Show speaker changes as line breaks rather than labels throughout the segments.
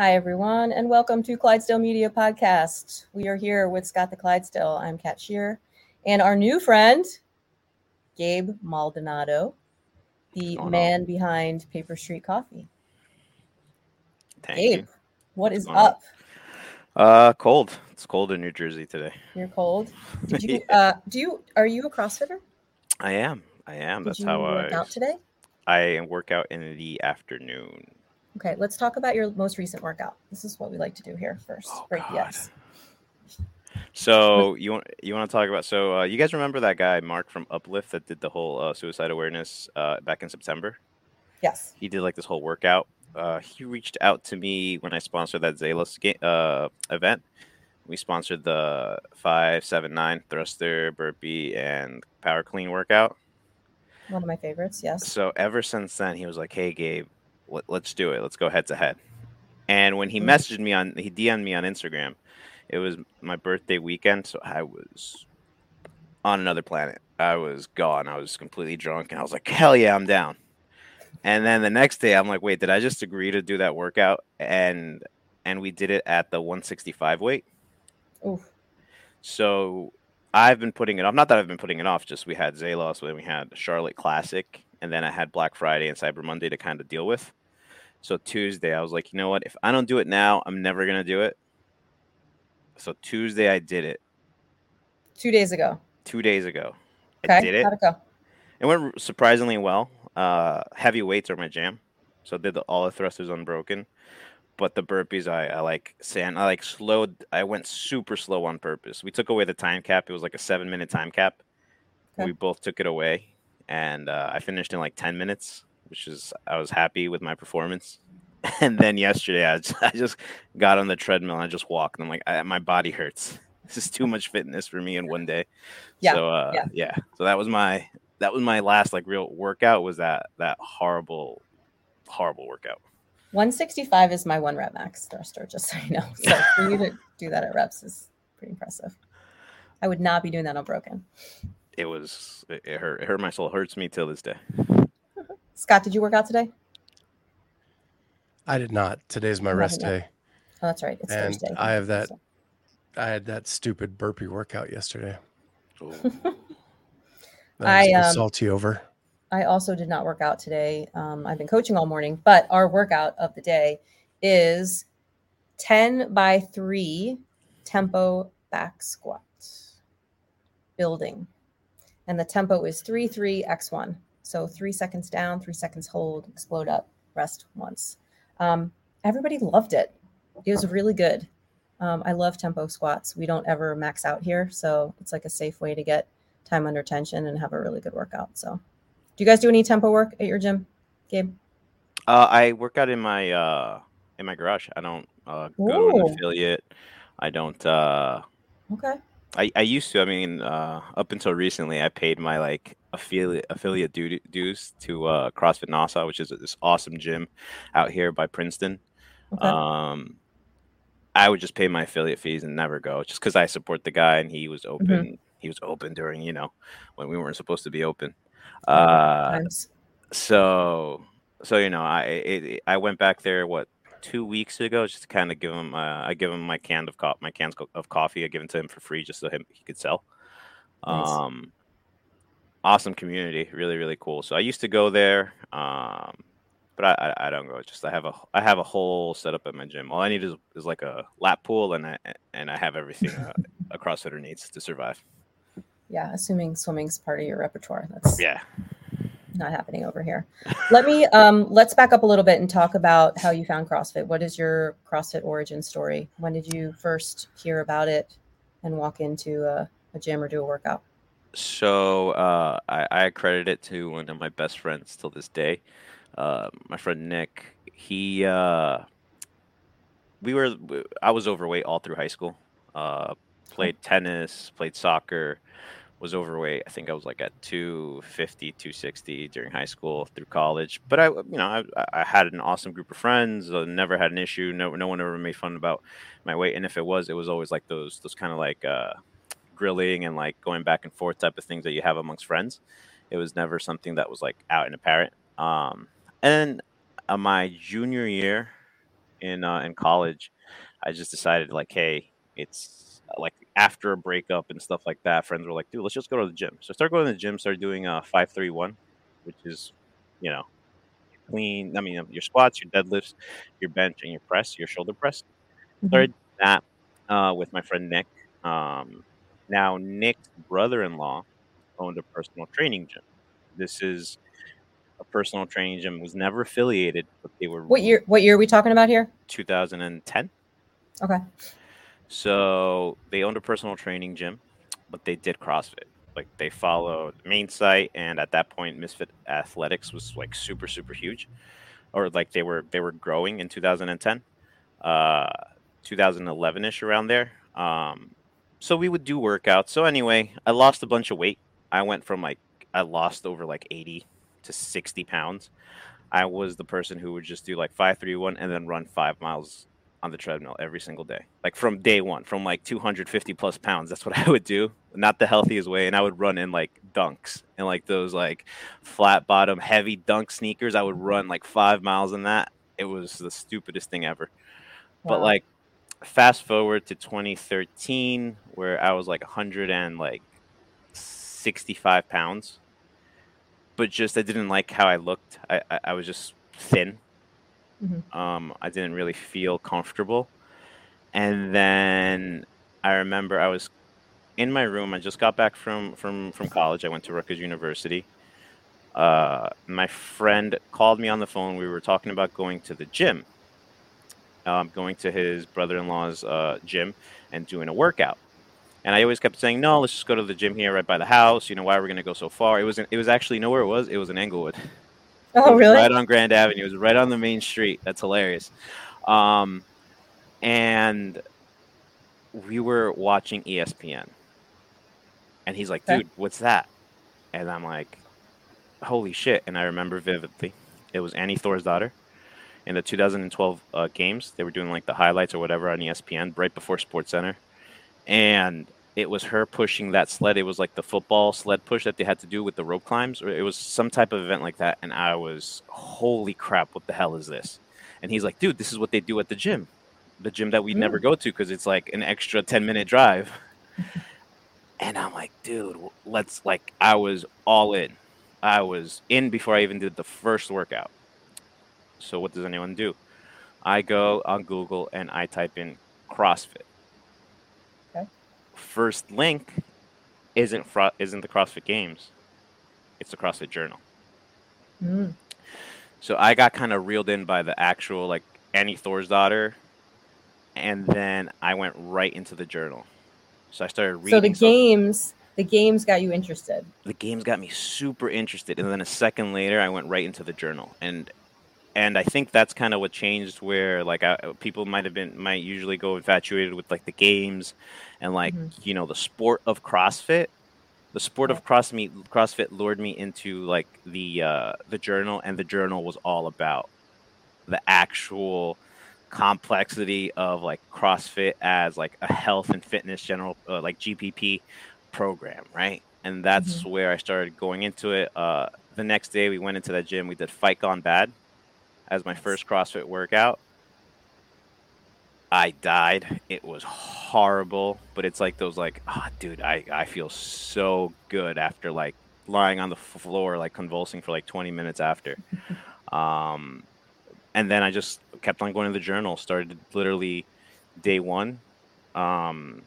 Hi, everyone, and welcome to Clydesdale Media Podcast. We are here with Scott the Clydesdale. I'm Kat Shear, and our new friend, Gabe Maldonado, the
going on?
man behind Paper Street Coffee.
Thank
Gabe,
you.
what is
going on?
up?
Uh, cold. It's cold in New Jersey today.
You're cold. Did you? uh, do you? Are you a CrossFitter?
I am. I am.
Did
That's
you
how
work
I.
out today?
I work out in the afternoon.
Okay, let's talk about your most recent workout. This is what we like to do here first.
Oh,
Break the ice.
So you want you want to talk about? So uh, you guys remember that guy Mark from Uplift that did the whole uh, suicide awareness uh, back in September?
Yes.
He did like this whole workout. Uh, he reached out to me when I sponsored that Zalos ga- uh, event. We sponsored the five seven nine thruster, burpee, and power clean workout.
One of my favorites. Yes.
So ever since then, he was like, "Hey, Gabe, let, let's do it. Let's go head to head." And when he
Mm.
messaged me on, he DM'd me on Instagram. It was my birthday weekend, so I was on another planet. I was gone. I was completely drunk, and I was like, "Hell yeah, I'm down." And then the next day, I'm like, "Wait, did I just agree to do that workout?" And and we did it at the 165 weight.
Oof.
So I've been putting it off. Not that I've been putting it off. Just we had Zalos, then we had Charlotte Classic, and then I had Black Friday and Cyber Monday to kind of deal with. So Tuesday, I was like, you know what? If I don't do it now, I'm never gonna do it. So Tuesday, I did it.
Two days ago.
Two days ago, I did it.
How'd it go?
It went surprisingly well. Uh, heavy weights are my jam, so I did the, all the thrusters unbroken. But the burpees, I, I like saying I like slowed. I went super slow on purpose. We took away the time cap. It was like a seven minute time cap.
Okay.
We both took it away, and uh, I finished in like ten minutes, which is I was happy with my performance. And then yesterday, I just, I just got on the treadmill and I just walked. And I'm like, I, my body hurts. This is too much fitness for me in one day.
Yeah,
So uh,
yeah.
yeah. So that was my that was my last like real workout was that that horrible horrible workout
165 is my one rep max thruster, just so you know. So for you to do that at reps is pretty impressive. I would not be doing that unbroken.
it was it, it hurt it hurt my soul it hurts me till this day
Scott, did you work out today?
I did not. Today's my
You
rest
haven't
day.
Oh, that's right. It's
And
Thursday.
I have that-
So-
I had that stupid burpee workout yesterday.
I, um,
salty over.
I also did not work out today. Um, I've been coaching all morning, but our workout of the day is 10 by 3 tempo back squat building. And the tempo is 3 3 x1. So three seconds down, three seconds hold, explode up, rest once. Um, everybody loved it. It was really good. Um, I love tempo squats. We don't ever max out here. So it's like a safe way to get time under tension and have a really good workout. So do you guys do any tempo work at your gym, Gabe?
uh, i work out in my uh in my garage i don't uh go to an affiliate i don't uh
Okay.
I, I used to. I mean, uh, up until recently, I paid my like affiliate affiliate du- dues to uh, CrossFit Nassau, which is this awesome gym out here by Princeton.
Okay.
Um, I would just pay my affiliate fees and never go, just because I support the guy and he was open. He was open during you know when we weren't supposed to be open. Uh,
Times.
so so you know, I it, I went back there what two weeks ago just to kind of give him uh, I give him my can of co- my cans of coffee I give it to him for free just so him he could sell.
Nice.
Um, awesome community, really really cool. So I used to go there, um, but I, I I don't go. Just I have a I have a whole setup at my gym. All I need is, is like a lap pool and I and I have everything uh, a CrossFitter needs to survive.
Yeah, assuming swimming's part of your repertoire. That's
Yeah.
not happening over here. Let me um let's back up a little bit and talk about how you found CrossFit. What is your CrossFit origin story? When did you first hear about it and walk into a, a gym or do a workout?
So uh, I, I accredit it to one of my best friends till this day. Uh, my friend Nick, he uh, we were I was overweight all through high school. Uh, played tennis, played soccer, was overweight. I think I was like at 250, 260 during high school through college. But I, you know, I, I had an awesome group of friends. Uh, never had an issue. No, no one ever made fun about my weight. And if it was, it was always like those, those kind of like uh, grilling and like going back and forth type of things that you have amongst friends. It was never something that was like out and apparent. Um, and uh, my junior year in uh, in college, I just decided like, hey, it's uh, like after a breakup and stuff like that, friends were like, dude, let's just go to the gym. So I started going to the gym, started doing a five three one, which is, you know, clean. I mean, your squats, your deadlifts, your bench, and your press, your shoulder press.
Mhm.
Started that uh, with my friend Nick. Um, now Nick's brother-in-law owned a personal training gym. This is a personal training gym. Was never affiliated, but they were
What year? What year are we talking about here?
2010.
Okay.
So they owned a personal training gym, but they did CrossFit. Like they followed main site, and at that point, Misfit Athletics was like super, super huge, or like they were they were growing in 2010, uh, 2011 ish around there. Um, so we would do workouts. So anyway, I lost a bunch of weight. I went from like I lost over like 80 to 60 pounds. I was the person who would just do like five, three, one, and then run five miles on the treadmill every single day. Like from day one, from like 250 plus pounds. That's what I would do. Not the healthiest way. And I would run in like dunks and like those like flat bottom heavy dunk sneakers. I would run like five miles in that. It was the stupidest thing ever. But like fast forward to 2013 where I was like 100 and like 65 pounds. But just I didn't like how I looked. I, I, I was just thin.
Mhm.
Um, I didn't really feel comfortable. And then I remember I was in my room. I just got back from from from college. I went to Rutgers University. Uh, my friend called me on the phone. We were talking about going to the gym, um, going to his brother-in-law's uh, gym and doing a workout. And I always kept saying, "No, let's just go to the gym here, right by the house. You know, why are we going to go so far?" It was in, it was actually you know where it was. It was in Englewood.
Oh, really?
Right on Grand Avenue. It was right on the main street. That's hilarious. Um, and we were watching ESPN. And he's like, dude, what's that? And I'm like, holy shit. And I remember vividly. It was Annie Thorisdottir. In the 2012 uh, games, they were doing like the highlights or whatever on ESPN right before Sports Center. And it was her pushing that sled. It was like the football sled push that they had to do with the rope climbs, or it was some type of event like that. And I was, holy crap, what the hell is this? And he's like, dude, this is what they do at the gym, the gym that we
Mm.
never go to because it's like an extra 10 minute drive. and I'm like, dude, let's like, I was all in. I was in before I even did the first workout. So, what does anyone do? I go on Google and I type in CrossFit.
Okay.
First link isn't fro- isn't the CrossFit Games. It's the CrossFit Journal.
Mm.
So I got kind of reeled in by the actual like Annie Thorisdottir, and then I went right into the journal. So I started reading.
So the games, the games got you interested.
the games got me super interested, and then a second later, I went right into the journal, and and I think that's kind of what changed. Where like I, people might have been might usually go infatuated with like the games, and like
Mhm.
you know the sport of CrossFit. The sport of cross me, CrossFit lured me into like the uh, the journal, and the journal was all about the actual complexity of like CrossFit as like a health and fitness general uh, like GPP program, right? And that's where I started going into it. Uh, the next day, we went into that gym. We did Fight Gone Bad as my first CrossFit workout. I died. It was horrible, but it's like those like, ah, dude, I I feel so good after like lying on the floor like convulsing for like 20 minutes after. um, and then I just kept on going to the journal. Started literally day one. Um,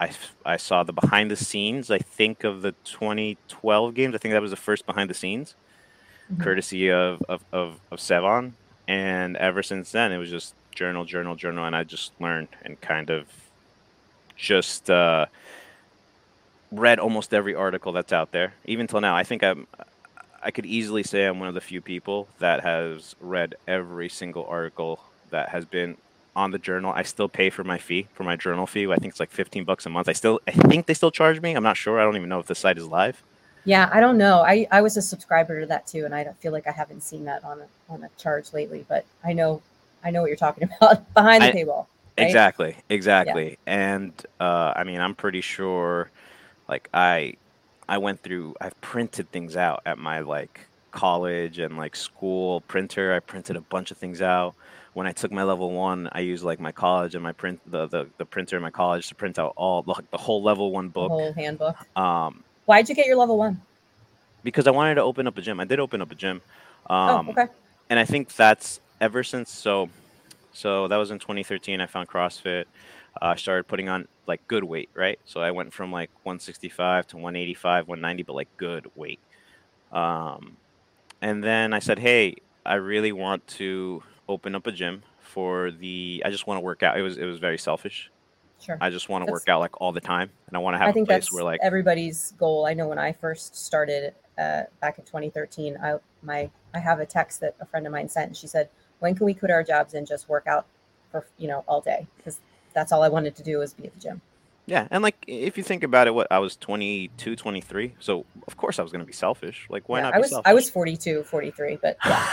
I, I saw the behind the scenes. I think of the 2012 games. I think that was the first behind the scenes,
Mhm.
courtesy of of of, of Sevan. And ever since then, it was just journal, journal, journal, and I just learned and kind of just uh, read almost every article that's out there. Even till now, I think I'm. I could easily say I'm one of the few people that has read every single article that has been on the journal. I still pay for my fee for my journal fee. I think it's like 15 bucks a month. I still I think they still charge me. I'm not sure. I don't even know if the site is live.
Yeah, I don't know. I, I was a subscriber to that too, and I don't feel like I haven't seen that on a on a charge lately. But I know I know what you're talking about behind the
I-
paywall. right?
Exactly, exactly. And uh, I mean, I'm pretty sure, like I, I went through. I've printed things out at my like college and like school printer. I printed a bunch of things out. When I took my level one, I used like my college and my print the the, the printer in my college to print out all like the whole level one
The
book.
whole handbook.
Um,
Why'd you get your level one?
because I wanted to open up a gym. I did open up a gym.
Oh,
Um,
okay.
and I think that's ever since so so that was in 2013 I found CrossFit uh, I started putting on like good weight right so I went from like 165 to 185 190 but like good weight um, and then I said hey I really want to open up a gym for the I just want to work out it was it was very selfish
Sure.
I just want to
That's-
work out like all the time and I want to have
I
a
think
place
that's
where like
everybody's goal. I know when I first started uh, back in 2013, I my I have a text that a friend of mine sent, and she said, "When can we quit our jobs and just work out for you know all day?" Because that's all I wanted to do was be at the gym.
Yeah, and like if you think about it, what I was 22, 23, so of course I was going to be selfish. Like why
Yeah,
not?
I was
selfish?
I was 42, 43, but yeah,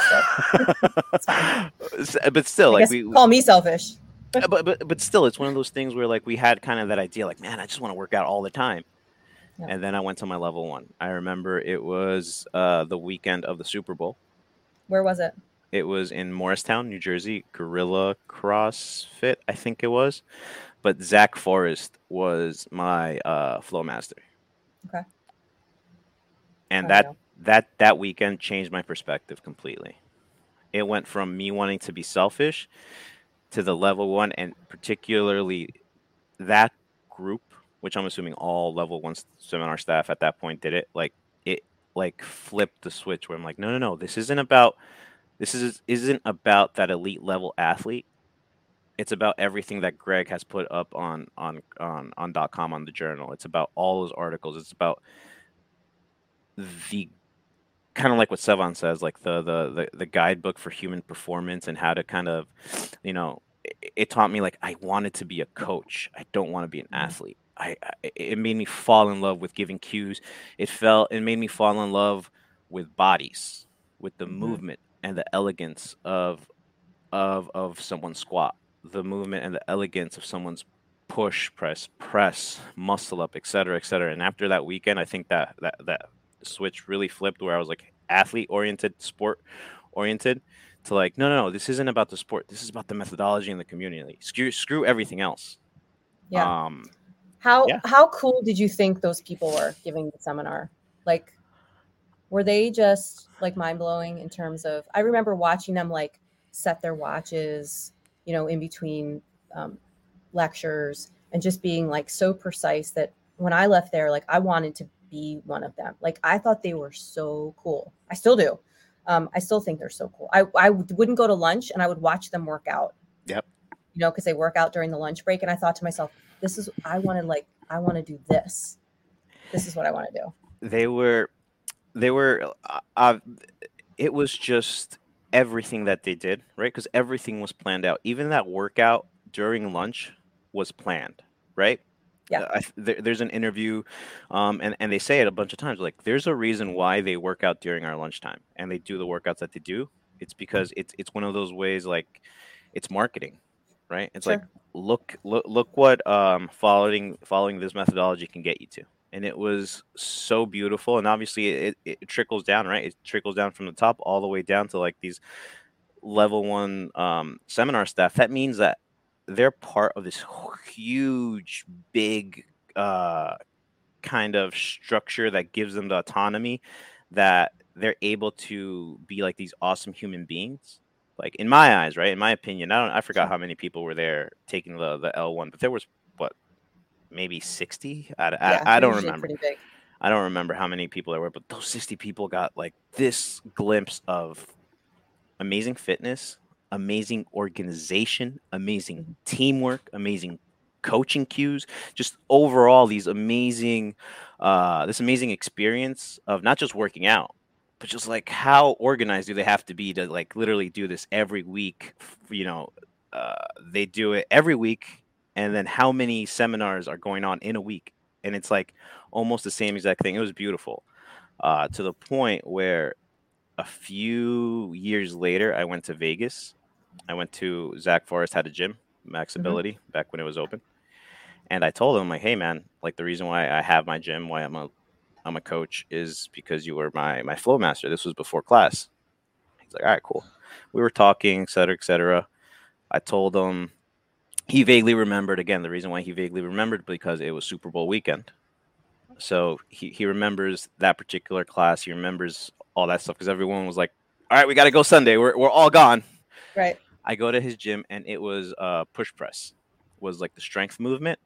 still, it's fine.
But still,
I
like we,
call me selfish.
Uh, but but but still, it's one of those things where like we had kind of that idea, like man, I just want to work out all the time.
Yeah.
And then I went to my level one. I remember it was uh, the weekend of the Super Bowl.
Where was it?
It was in Morristown, New Jersey, Gorilla CrossFit, I think it was. But Zach Forrest was my uh, flow master.
Okay.
And that
know.
that that weekend changed my perspective completely. It went from me wanting to be selfish to the level one, and particularly that group, which I'm assuming all level one seminar staff at that point did it. Like it, like flipped the switch where I'm like, no, no, no, this isn't about this is isn't about that elite level athlete. It's about everything that Greg has put up on on on on dot .com on the journal. It's about all those articles. It's about the kind of like what Sevan says, like the, the the the guidebook for human performance and how to kind of, you know, it, it taught me like I wanted to be a coach. I don't want to be an
Mhm.
athlete. I, I it made me fall in love with giving cues. It felt it made me fall in love with bodies, with the
Mhm.
movement and the elegance of of of someone's squat, the movement and the elegance of someone's push, press, press, muscle up, et cetera, et cetera. And after that weekend, I think that that that switch really flipped where I was like athlete oriented, sport oriented, to like, no, no, no, this isn't about the sport. This is about the methodology and the community. Screw screw everything else.
Yeah.
Um
How
Yeah.
how cool did you think those people were giving the seminar? Like were they just like mind blowing in terms of I remember watching them like set their watches, you know, in between um, lectures and just being like so precise that when I left there, like I wanted to be one of them. Like I thought they were so cool. I still do. Um, I still think they're so cool. I, I would- wouldn't go to lunch and I would watch them work out.
Yep.
You know, because they work out during the lunch break. And I thought to myself, this is I want to like I want to do this. This is what I want to do.
they were they were uh, uh, it was just everything that they did right because everything was planned out even that workout during lunch was planned right
Yeah.
Uh, I, there, there's an interview um, and, and they say it a bunch of times like there's a reason why they work out during our lunchtime and they do the workouts that they do. It's because it's it's one of those ways like it's marketing right? It's like look look look what um following following this methodology can get you to. And it was so beautiful and obviously it, it trickles down right? It trickles down from the top all the way down to like these level one um, seminar staff. That means that they're part of this huge big uh, kind of structure that gives them the autonomy that they're able to be like these awesome human beings. Like in my eyes right in my opinion i don't i forgot how many people were there taking the the l1 but there was what maybe 60 i, I,
Yeah,
I
they're
don't remember.
Pretty big.
I don't remember how many people there were, but those 60 people got like this glimpse of amazing fitness, amazing organization, amazing
Mhm.
teamwork, amazing coaching cues, just overall these amazing uh this amazing experience of not just working out, but just like how organized do they have to be to like literally do this every week, you know, uh, they do it every week, and then how many seminars are going on in a week, and it's like almost the same exact thing. It was beautiful, uh, to the point where a few years later, I went to Vegas. I went to Zach Forrest had a gym, Max
Mhm.
Ability, back when it was open, and I told him like, "Hey, man, like the reason why I have my gym, why I'm a I'm a coach, is because you were my my flow master. This was before class." He's like, "All right, cool." We were talking, et cetera, et cetera. I told him he vaguely remembered again the reason why he vaguely remembered because it was Super Bowl weekend. So he, he remembers that particular class. He remembers all that stuff because everyone was like, "All right, we got to go Sunday. We're we're all gone."
Right.
I go to his gym and it was uh push press was like the strength movement,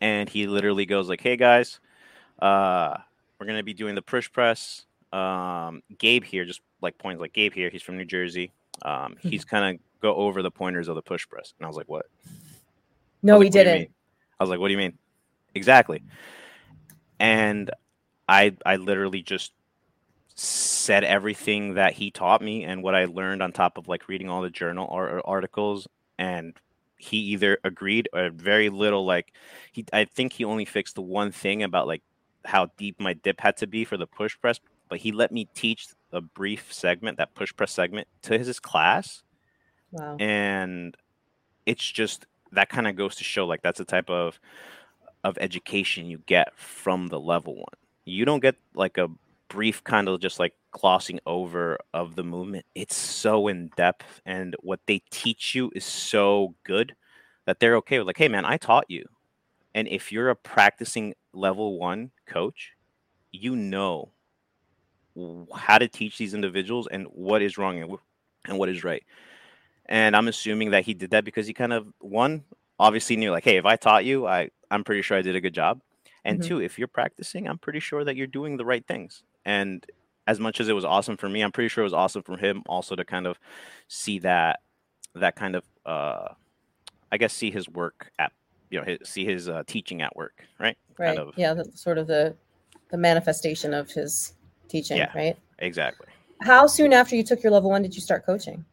and he literally goes like, "Hey guys, uh, we're gonna be doing the push press. Um, Gabe here just like points like Gabe here. He's from New Jersey. Um, he's kind of go over the pointers of the push press." And I was like, "What?"
No,
like, "What do you
didn't.
I was like, "What do you mean?" Exactly. And I I literally just said everything that he taught me and what I learned on top of like reading all the journal or uh, articles and he either agreed or very little like he I think he only fixed the one thing about like how deep my dip had to be for the push press but he let me teach a brief segment that push press segment to his class
Wow.
and it's just that kind of goes to show like that's the type of of education you get from the level one you don't get like a brief kind of just like glossing over of the movement it's so in depth and what they teach you is so good that they're okay with like hey man i taught you. And if you're a practicing level one coach you know how to teach these individuals and what is wrong and, and what is right. And i'm assuming that he did that because he kind of one obviously knew like hey if i taught you i i'm pretty sure i did a good job. And
Mhm.
two if you're practicing i'm pretty sure that you're doing the right things and as much as it was awesome for me i'm pretty sure it was awesome for him also to kind of see that that kind of uh i guess see his work at you know his, see his uh, teaching at work right
Right.
of-
Yeah. That's sort of the the manifestation of his teaching.
Yeah.
Right.
exactly
How soon after you took your level one did you start coaching?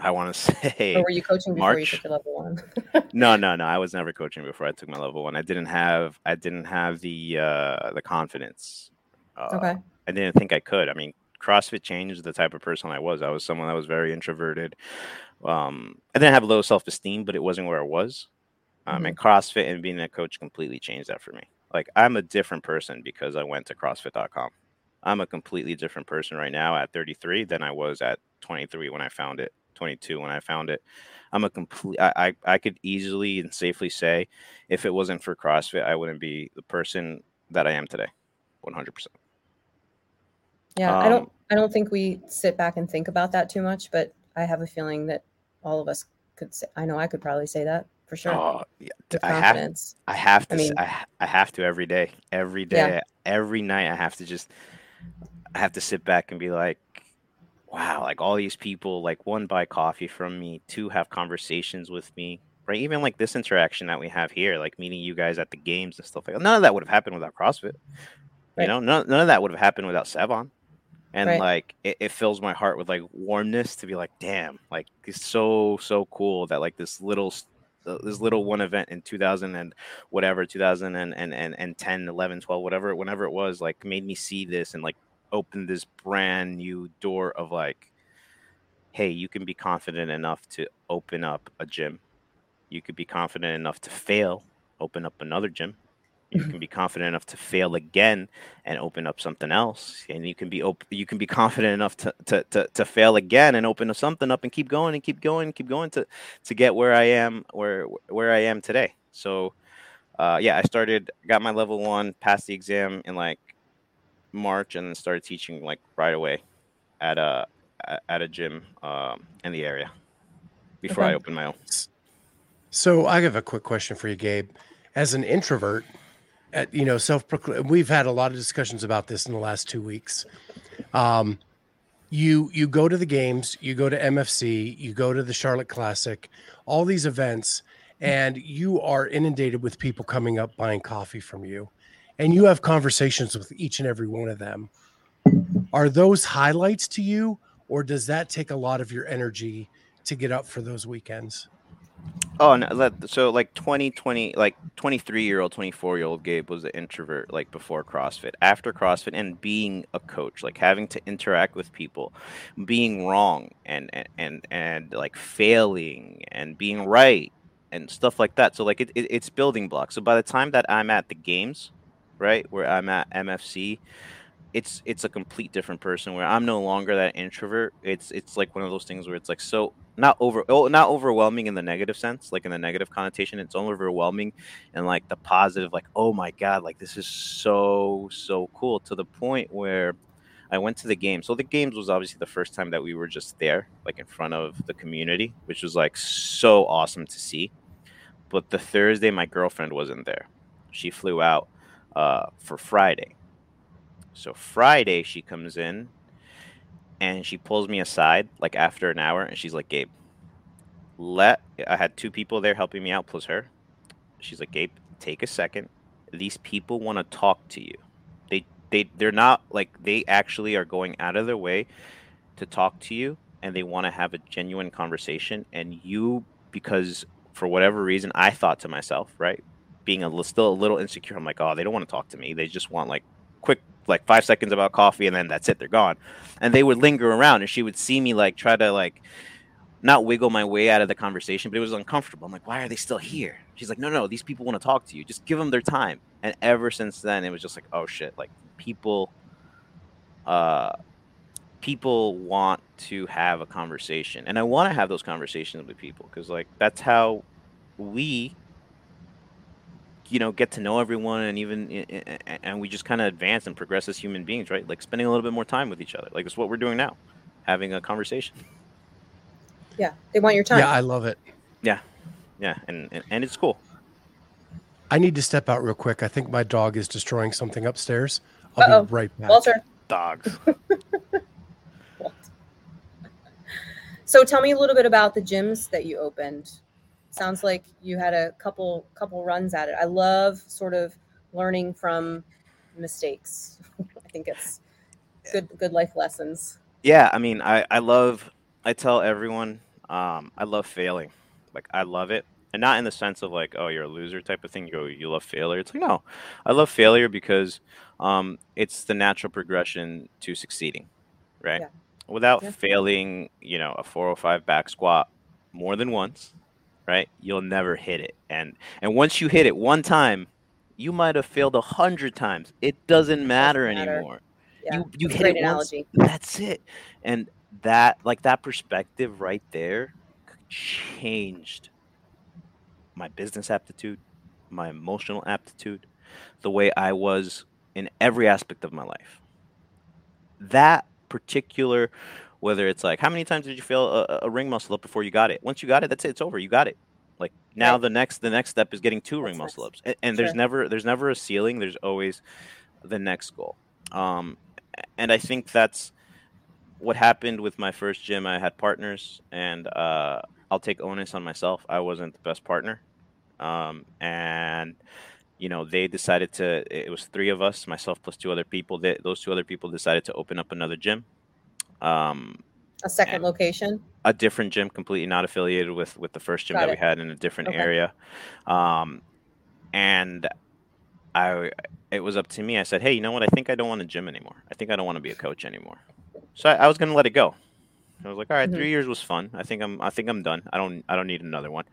I want to say
Or were you coaching before you
March.
took your level one?
no no no i was never coaching before i took my level one. I didn't have i didn't have the uh the confidence uh,
okay.
i didn't think i could. I mean crossfit changed the type of person i was. I was someone that was very introverted um i didn't have low self-esteem but it wasn't where i was. Um and crossfit and being a coach completely changed that for me. Like i'm a different person because i went to crossfit.com i'm a completely different person right now at 33 than i was at 23 when i found it 22 when i found it I'm a complete. I, I I could easily and safely say, if it wasn't for CrossFit, I wouldn't be the person that I am today. One hundred percent.
Yeah. I
Um,
don't I don't think we sit back and think about that too much, but I have a feeling that all of us could say I know I could probably say that for sure.
Oh yeah, I have. I have to.
I
I,
mean-
I, I have to every day, every day, Yeah. Every night. I have to just. I have to sit back and be like, wow, like all these people, like one buy coffee from me, two have conversations with me, right? Even like this interaction that we have here, like meeting you guys at the games and stuff like that. None of that would have happened without CrossFit.
Right.
You know, none, none of that would have happened without Sevan. And
Right.
like it, it fills my heart with like warmness to be like, damn, like it's so so cool that like this little uh, this little one event in 2000 and whatever 2000 and and and, and 10 11 12 whatever whenever it was like made me see this and like open this brand new door of like hey you can be confident enough to open up a gym. You could be confident enough to fail open up another gym. You can be confident enough to fail again and open up something else. And you can be op- you can be confident enough to, to, to, to fail again and open up something up and keep going and keep going and keep going to to get where i am where where i am today. So uh, yeah i started got my level one passed the exam in like march and then started teaching like right away at a at- at a gym um, in the area before
Okay.
i opened my own
So I have a quick question for you, Gabe. As an introvert, at you know, self we've had a lot of discussions about this in the last two weeks. Um, you you go to the games, you go to MFC, you go to the Charlotte Classic, all these events, and you are inundated with people coming up buying coffee from you, and you have conversations with each and every one of them. Are those highlights to you, or does that take a lot of your energy to get up for those weekends?
Oh, no, so like 20, 20, like 23 year old, 24 year old Gabe was an introvert like before CrossFit. After CrossFit and being a coach, like having to interact with people, being wrong and, and, and, and like failing and being right and stuff like that. So like it, it, it's building blocks. So by the time that I'm at the games, right, where I'm at MFC, it's it's a complete different person where I'm no longer that introvert. It's it's like one of those things where it's like so not over oh, not overwhelming in the negative sense, like in the negative connotation. It's overwhelming and like the positive, like oh my god, like this is so so cool to the point where I went to the game. So the games was obviously the first time that we were just there, like in front of the community, which was like so awesome to see. But the Thursday, my girlfriend wasn't there. She flew out uh, for Friday. So Friday, she comes in and she pulls me aside like after an hour and she's like, Gabe, let I had two people there helping me out plus her. She's like, Gabe, take a second. These people want to talk to you. They they they're not like they actually are going out of their way to talk to you and they want to have a genuine conversation and you because for whatever reason I thought to myself, right? Being a still a little insecure, I'm like, oh, they don't want to talk to me. They just want like quick like five seconds about coffee and then that's it. They're gone. And they would linger around and she would see me like try to like not wiggle my way out of the conversation but it was uncomfortable. I'm like why are they still here? She's like no no these people want to talk to you. Just give them their time. And ever since then it was just like oh shit. Like people uh people want to have a conversation and i want to have those conversations with people because like that's how we you know get to know everyone and even eh, eh, eh, and we just kind of advance and progress as human beings right like spending a little bit more time with each other like it's what we're doing now having a conversation
Yeah, they want your time.
Yeah, I love it.
yeah and and, and it's cool
I need to step out real quick. I think my dog is destroying something upstairs. I'll
Uh-oh.
be right back.
Walter,
dogs
so tell me a little bit about the gyms that you opened. Sounds like you had a couple couple runs at it. I love sort of learning from mistakes. I think it's good good life lessons.
yeah i mean i i love i tell everyone um i love failing like i love it and not in the sense of like oh you're a loser type of thing you go you love failure it's like no i love failure because um it's the natural progression to succeeding right
Yeah.
without
Yeah.
failing you know a 405 back squat more than once right? You'll never hit it. And and once you hit it one time you might have failed a hundred times. It doesn't matter
matter.
anymore.
Yeah,
you you hit it once that's it. And that like that perspective right there changed my business aptitude my emotional aptitude the way i was in every aspect of my life. That particular whether it's like how many times did you feel a, a ring muscle up before you got it? Once you got it that's it it's over you got it. Like now
Right.
the next the next step is getting two ring muscle ups and, and there's
Sure.
never there's never a ceiling there's always the next goal. Um and i think that's what happened with my first gym i had partners and uh i'll take onus on myself i wasn't the best partner. Um and you know they decided to it was three of us myself plus two other people that those two other people decided to open up another gym um
A second location.
a different gym completely not affiliated with with the first gym
Got
that we had in a different
Okay.
area. Um and i it was up to me. I said hey you know what? I think i don't want a gym anymore. I think i don't want to be a coach anymore. So i, I was going to let it go. I was like all right,
Mhm.
three years was fun. I think i'm i think i'm done. I don't i don't need another one.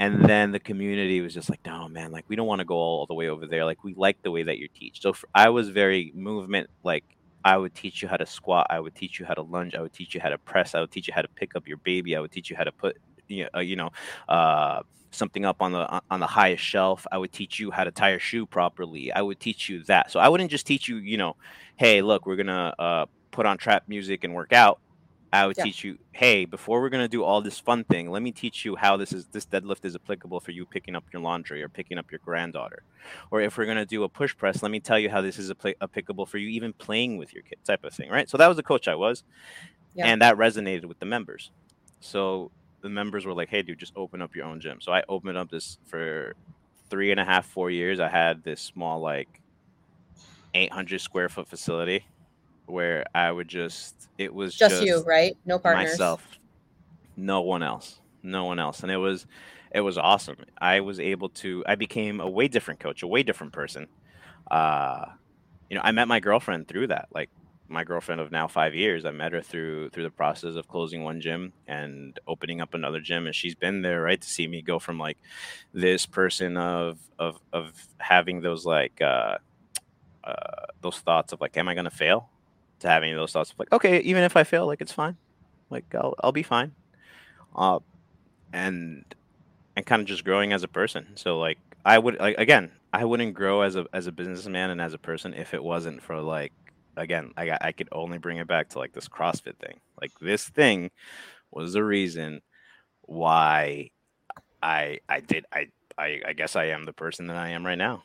And then the community was just like no man like we don't want to go all the way over there. Like we like the way that you teach. So for, i was very movement like I would teach you how to squat. I would teach you how to lunge. I would teach you how to press. I would teach you how to pick up your baby. I would teach you how to put, you know, uh, you know uh, something up on the on the highest shelf. I would teach you how to tie your shoe properly. I would teach you that. So I wouldn't just teach you, you know, hey, look, we're gonna uh, put on trap music and work out. I would
Yeah.
teach you, hey, before we're gonna do all this fun thing, let me teach you how this is this deadlift is applicable for you picking up your laundry or picking up your granddaughter. Or if we're going to do a push press let me tell you how this is appli applicable for you even playing with your kid type of thing right? So that was the coach i was
Yeah.
and that resonated with the members. So the members were like hey dude just open up your own gym. So i opened up this for three and a half four years. I had this small like 800 square foot facility where I would just it was
Just,
just,
you, right? No partners.
myself, no one else, no one else, and it was it was awesome. I was able to I became a way different coach, a way different person. Uh, you know, I met my girlfriend through that. Like my girlfriend of now five years, I met her through through the process of closing one gym and opening up another gym, and she's been there, right, to see me go from like this person of of of having those like uh, uh those thoughts of like, am I gonna fail? To having those thoughts of like, okay, even if I fail, like it's fine, like I'll I'll be fine. Uh, and and kind of just growing as a person. So like I would like again, I wouldn't grow as a as a businessman and as a person if it wasn't for like again, I got, I could only bring it back to like this CrossFit thing. Like this thing was the reason why I I did I I, I guess I am the person that I am right now.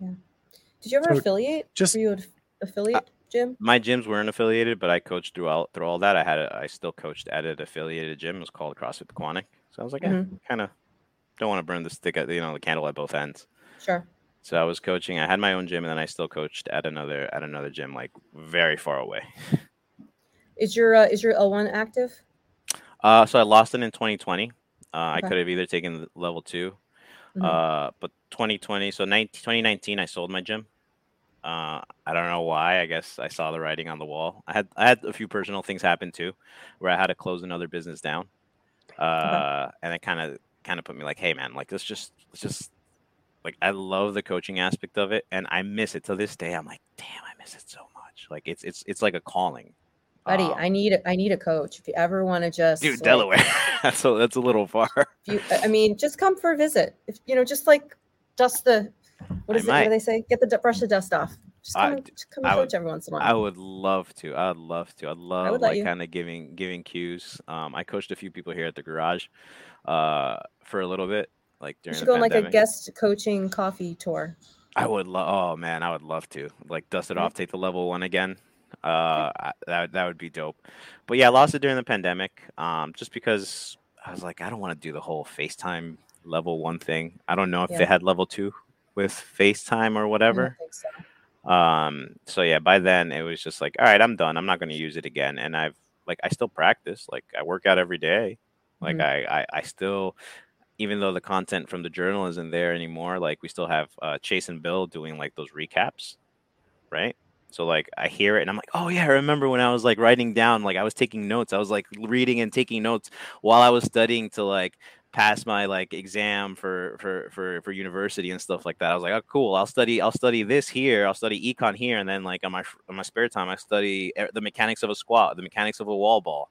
Yeah.
Did you ever
So,
affiliate?
just-
Were you affiliate gym?
My gyms weren't affiliated, but I coached through all through all that. I had a, I still coached at an affiliated gym. It was called CrossFit Quanic. So I was like, yeah, kind of don't want to burn the stick at you know the candle at both ends.
Sure.
So I was coaching. I had my own gym, and then I still coached at another at another gym, like very far away.
Is your uh, is your L one active?
Uh, so I lost it in 2020. Uh, I could have either taken level 2
Mhm.
uh, but 2020, so 19, 2019, I sold my gym. Uh, I don't know why. I guess I saw the writing on the wall. I had I had a few personal things happen too, where I had to close another business down, uh, and it kind of kind of put me like, hey man, like let's just let's just like I love the coaching aspect of it, and I miss it to this day. I'm like, damn, I miss it so much. Like it's it's it's like a calling.
Buddy,
Um,
I need I need a coach. If you ever want to just
dude,
like,
Delaware. that's a, that's a little far.
if you, I mean, just come for a visit. If you know, just like dust the what
I
is it? What do they say? Get the brush the dust off. Just
I-
come, and, just come and
I would-
coach every once in a while.
I would love to. I'd love to. I'd love
let
like
you.
kind of giving giving cues. Um, I coached a few people here at the garage, uh, for a little bit, like
You
during
should
the
go on like a guest coaching coffee tour.
I would love. Oh man, I would love to like dust it
Mhm.
off, take the level one again. Uh, I- that that would be dope. But yeah, I lost it during the pandemic. Um, just because I was like, I don't want to do the whole FaceTime level one thing. I don't know if
Yeah.
they had level two with FaceTime or whatever.
so.
um so yeah by then it was just like all right i'm done i'm not going to use it again and i've like i still practice like i work out every day like
Mhm.
I, I i still even though the content from the journal isn't there anymore like we still have uh chase and bill doing like those recaps right so like i hear it and i'm like oh yeah i remember when i was like writing down like i was taking notes i was like reading and taking notes while i was studying to like pass my like exam for for for for university and stuff like that. I was like, oh, cool. I'll study. I'll study this here. I'll study econ here, and then like on my on my spare time, I study the mechanics of a squat, the mechanics of a wall ball.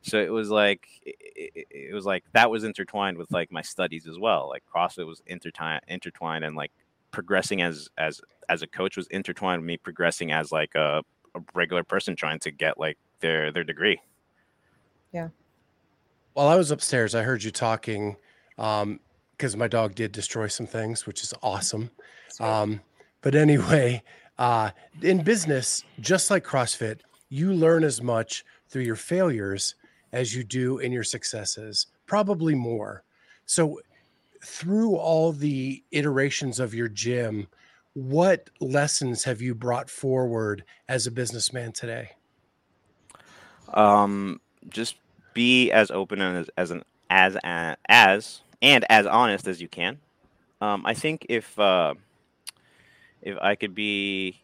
So it was like it, it, was like that was intertwined with like my studies as well. Like CrossFit was intertwined intertwined and like progressing as as as a coach was intertwined with me progressing as like a, a regular person trying to get like their their degree.
While I was upstairs, I heard you talking um because my dog did destroy some things, which is awesome. Um, but anyway, uh, in business, just like CrossFit, you learn as much through your failures as you do in your successes, probably more. So, through all the iterations of your gym, what lessons have you brought forward as a businessman today?
um just be as open and as as an as as and as honest as you can. Um i think if uh if i could be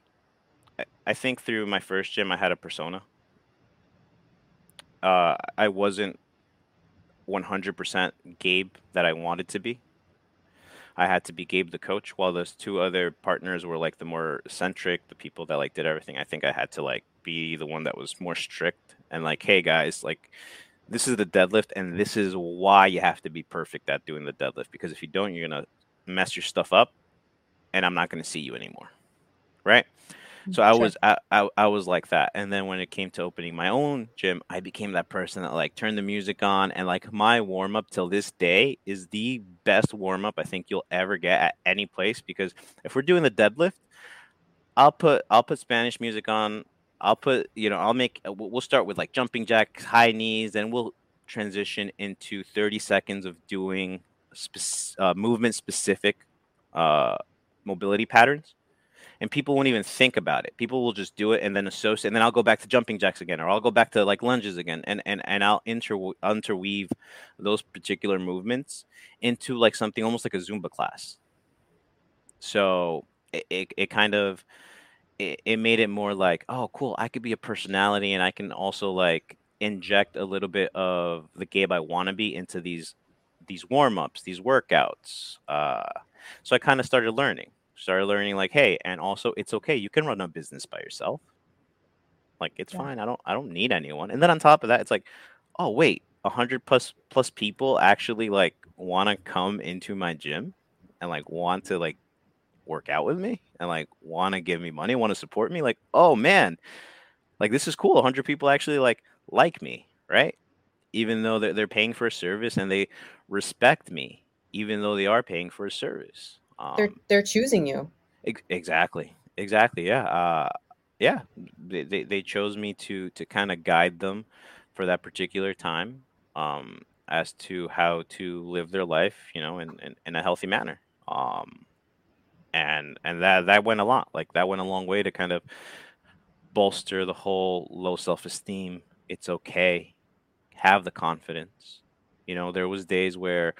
I- i think through my first gym i had a persona. Uh i wasn't 100% gabe that i wanted to be. I had to be gabe the coach. While those two other partners were like the more centric the people that like did everything i think i had to like be the one that was more strict and like hey guys like this is the deadlift and this is why you have to be perfect at doing the deadlift because if you don't you're gonna mess your stuff up and i'm not gonna see you anymore right? So i was I, I i was like that and then when it came to opening my own gym i became that person that like turned the music on and like my warm up till this day is the best warm up i think you'll ever get at any place because if we're doing the deadlift i'll put i'll put spanish music on I'll put, you know, I'll make, we'll start with like jumping jacks, high knees, then we'll transition into 30 seconds of doing spec- uh, movement specific uh, mobility patterns. and people won't even think about it. People will just do it and then associate, and then I'll go back to jumping jacks again, or I'll go back to like lunges again, and and and I'll inter interweave those particular movements into like something almost like a Zumba class. So it it, it kind of it, it made it more like, oh, cool, I could be a personality, and I can also like inject a little bit of the Gabe I want to be into these these warm ups, these workouts. Uh, so I kind of started learning started learning like hey and also it's okay you can run a business by yourself like it's
Yeah.
fine i don't i don't need anyone and then on top of that it's like oh wait a 100 plus plus people actually like want to come into my gym and like want to like work out with me and like want to give me money want to support me like oh man like this is cool 100 people actually like like me right even though they're, they're paying for a service and they respect me even though they are paying for a service um,
They're they're choosing you.
Ex- exactly exactly yeah uh yeah they, they, they chose me to to kind of guide them for that particular time um as to how to live their life you know in in, in a healthy manner um and and that that went a lot like that went a long way to kind of bolster the whole low self-esteem it's okay have the confidence you know there was days where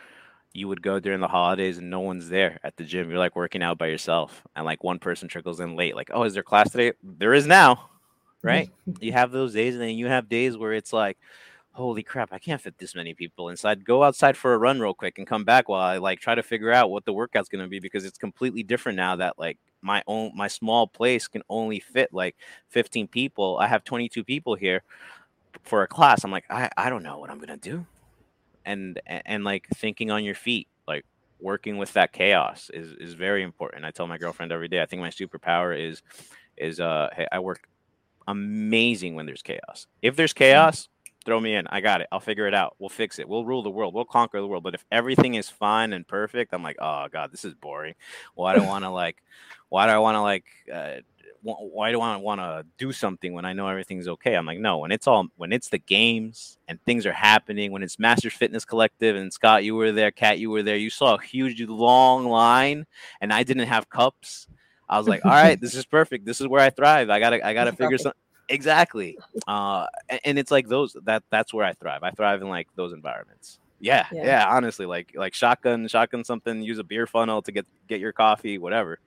you would go during the holidays and no one's there at the gym. You're like working out by yourself, and like one person trickles in late. Like, oh, is there class today? There is now, right? you have those days, and then you have days where it's like, holy crap, I can't fit this many people inside. Go outside for a run real quick and come back while I like try to figure out what the workout's gonna be because it's completely different now that like my own my small place can only fit like 15 people. I have 22 people here for a class. I'm like, I, I don't know what I'm gonna do and and, and like thinking on your feet like working with that chaos is is very important i tell my girlfriend every day i think my superpower is is uh hey i work amazing when there's chaos if there's chaos throw me in i got it i'll figure it out we'll fix it we'll rule the world we'll conquer the world but if everything is fine and perfect i'm like oh god this is boring why do i want to like why do i want to like uh, why do I want to do something when I know everything's okay? I'm like, no, when it's all when it's the games and things are happening, when it's Masters Fitness Collective and Scott, you were there, Kat, you were there, you saw a huge long line, and I didn't have cups. I was like, all right, this is perfect. This is where I thrive. I gotta I gotta figure
perfect.
Exactly. Uh, and, it's like those that that's where I thrive. I thrive in like those environments. Yeah,
Yeah.
yeah, honestly, like like shotgun, shotgun something, use a beer funnel to get get your coffee, whatever.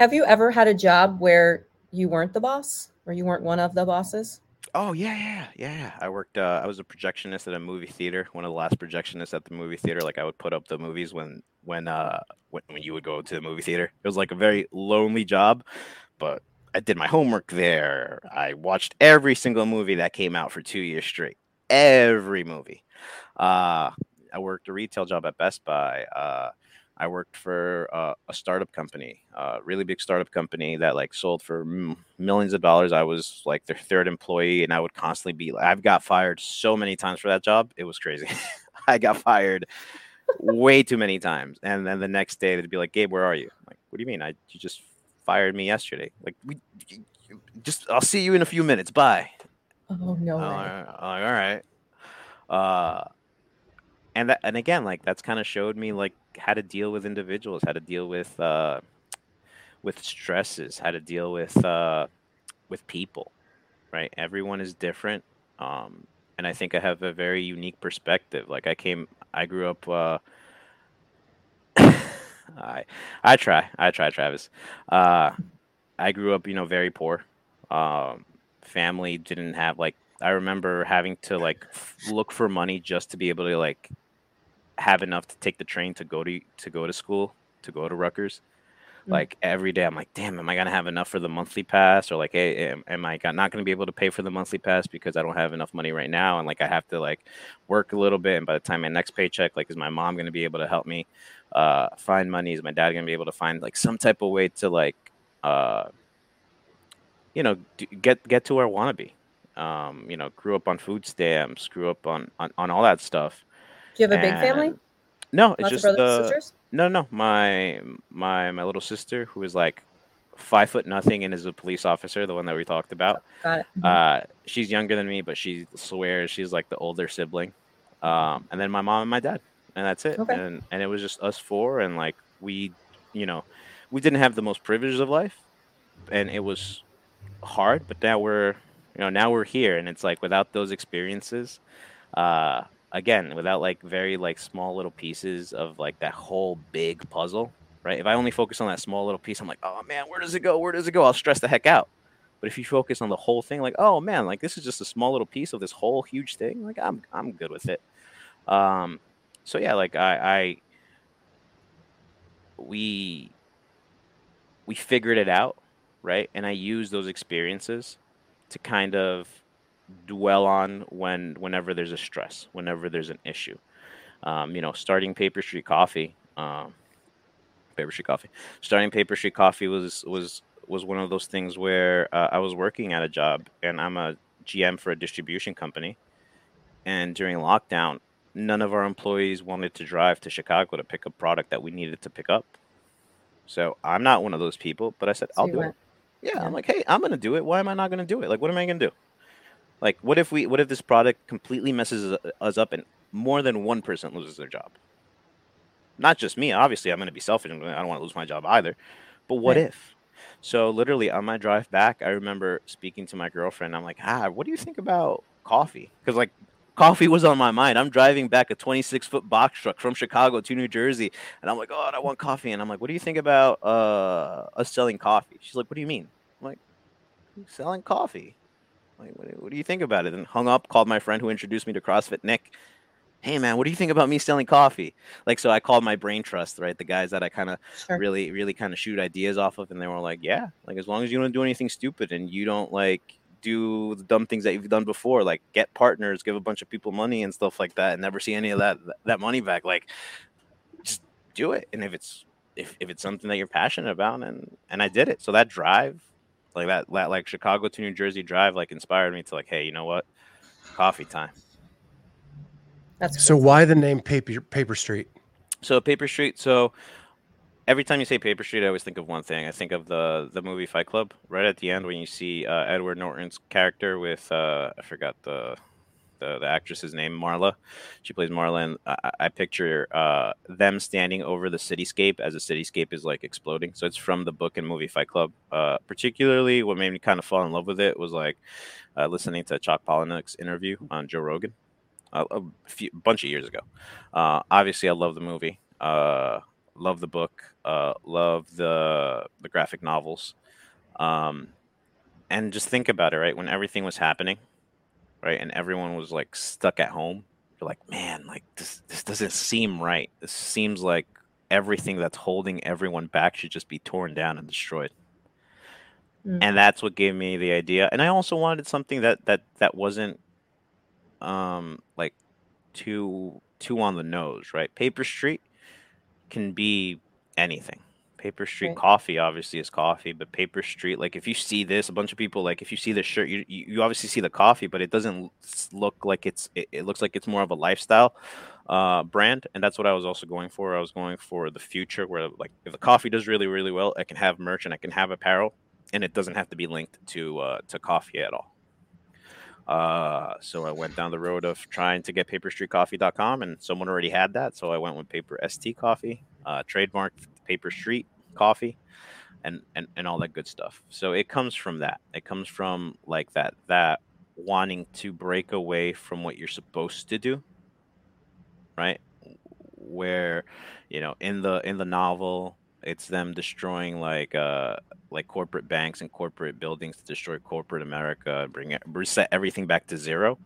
Have you ever had a job where you weren't the boss or you weren't one of the bosses?
Oh yeah, yeah, yeah, yeah. I worked. Uh, I was a projectionist at a movie theater. One of the last projectionists at the movie theater. Like I would put up the movies when when uh when, when you would go to the movie theater. It was like a very lonely job, but I did my homework there. I watched every single movie that came out for two years straight. Every movie. Uh, I worked a retail job at Best Buy. Uh, I worked for uh, a startup company, a really big startup company that like sold for m- millions of dollars. I was like their third employee, and I would constantly be. Like, I've got fired so many times for that job. It was crazy. I got fired way too many times, and then the next day they'd be like, "Gabe, where are you?" I'm like, what do you mean? I you just fired me yesterday. Like we just. I'll see you in a few minutes. Bye.
Oh no.
I'm like, all right. Uh, and that, and again, like that's kind of showed me like how to deal with individuals, how to deal with uh, with stresses, how to deal with uh, with people. Right, everyone is different, um, and I think I have a very unique perspective. Like I came, I grew up. I I try, I try, Travis. Uh, I grew up, you know, very poor. Um, family didn't have like I remember having to like look for money just to be able to like have enough to take the train to go to to go to school to go to Rutgers.
Mm.
Like every day, I'm like, damn, am I gonna have enough for the monthly pass? Or like, hey, am, am I got- not gonna be able to pay for the monthly pass because I don't have enough money right now? And like, I have to like work a little bit. And by the time my next paycheck, like, is my mom gonna be able to help me uh, find money? Is my dad gonna be able to find like some type of way to like, uh, you know, d- get get to where I want to be? Um, you know, grew up on food stamps, grew up on on, on all that stuff.
Do you have a big family?
And- No, it's
Lots
just
the brothers
uh, no, no. My my my little sister, who is like five foot nothing and is a police officer, the one that we talked about.
Got it.
Uh, she's younger than me, but she swears she's like the older sibling. Um, and then my mom and my dad, and that's it.
Okay.
And and it was just us four, and like we, you know, we didn't have the most privileged of life, and it was hard. But now we're you know now we're here, and it's like without those experiences, uh, again, without like very like small little pieces of like that whole big puzzle, right? If I only focus on that small little piece, I'm like, oh man, where does it go? Where does it go? I'll stress the heck out. But if you focus on the whole thing, like, oh man, like this is just a small little piece of this whole huge thing, like I'm I'm good with it. Um, so yeah, like I, I we we figured it out, right? And I use those experiences to kind of dwell on when whenever there's a stress, whenever there's an issue. Um, you know, starting Paper Street Coffee, um, Paper Street Coffee, starting Paper Street Coffee was was was one of those things where uh, I was working at a job and I'm a GM for a distribution company, and during lockdown, none of our employees wanted to drive to Chicago to pick a product that we needed to pick up. So I'm not one of those people, but I said I'll do it.
went,
Yeah,
yeah.
I'm like, hey, I'm gonna do it. Why am I not gonna do it? Like, what am I gonna do? Like, what if we, what if this product completely messes us up and more than one person loses their job? Not just me. Obviously, I'm gonna be selfish. I don't want to lose my job either. But what
Right.
if? So literally on my drive back, I remember speaking to my girlfriend. I'm like, ah, what do you think about coffee? Because like coffee was on my mind. I'm driving back a 26 foot box truck from Chicago to New Jersey, and I'm like, oh, I want coffee. And I'm like, what do you think about uh, us selling coffee? She's like, what do you mean? I'm like, selling coffee. Like, what, do- what do you think about it? And hung up, called my friend who introduced me to CrossFit, Nick. Hey man, what do you think about me selling coffee? Like, so I called my brain trust, right? The guys that I kind of
Sure.
really really kind of shoot ideas off of and they were like yeah like as long as you don't do anything stupid and you don't like do the dumb things that you've done before like get partners give a bunch of people money and stuff like that and never see any of that that money back like just do it and if it's if, if it's something that you're passionate about and and i did it so that drive like that, that like chicago to new jersey drive like inspired me to like hey you know what coffee time
That's
So
crazy.
why the name Paper Paper Street?
So Paper Street. So every time you say Paper Street, I always think of one thing. I think of the the movie Fight Club. Right at the end, when you see uh, Edward Norton's character with uh, I forgot the, the the actress's name, Marla. She plays Marla, and I, I- picture uh, them standing over the cityscape as the cityscape is like exploding. So it's from the book and movie Fight Club. Uh, particularly, what made me kind of fall in love with it was like uh, listening to Chuck Palahniuk's interview on Joe Rogan a, a few, bunch of years ago. Uh, obviously, I love the movie. Uh, love the book. Uh, love the the graphic novels. Um, and just think about it, right? When everything was happening, right, and everyone was like stuck at home, you're like, man, like this this doesn't seem right. This seems like everything that's holding everyone back should just be torn down and destroyed.
Mm.
and that's what gave me the idea. And i also wanted something that that that wasn't um like too too on the nose right? Paper street can be anything paper street
Right.
coffee obviously is coffee but paper street like if you see this a bunch of people like if you see this shirt you you, you obviously see the coffee but it doesn't look like it's it, it looks like it's more of a lifestyle uh brand and that's what i was also going for i was going for the future where like if the coffee does really really well i can have merch and i can have apparel and it doesn't have to be linked to uh, to coffee at all. Uh, so I went down the road of trying to get paperstreetcoffee.com, and someone already had that, so I went with Paper ST Coffee, uh, trademarked Paper Street Coffee, and, and and all that good stuff. So it comes from that. It comes from like that that wanting to break away from what you're supposed to do, right? Where you know in the in the novel it's them destroying like uh like corporate banks and corporate buildings to destroy corporate America, bring it, reset everything back to zero.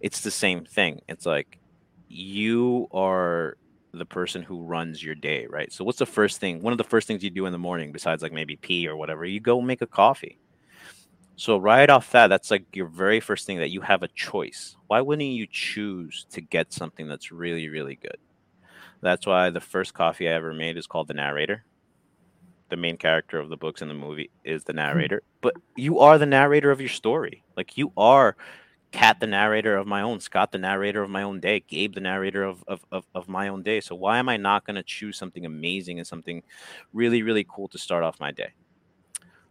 It's the same thing. It's like you are the person who runs your day, right? So what's the first thing? One of the first things you do in the morning, besides like maybe pee or whatever, you go make a coffee. So right off that, that's like your very first thing that you have a choice. Why wouldn't you choose to get something that's really, really good? That's why the first coffee I ever made is called the narrator the main character of the books and the movie is the mm-hmm. narrator but you are the narrator of your story like you are kat the narrator of my own scott the narrator of my own day gabe the narrator of of, of, of my own day so why am i not going to choose something amazing and something really really cool to start off my day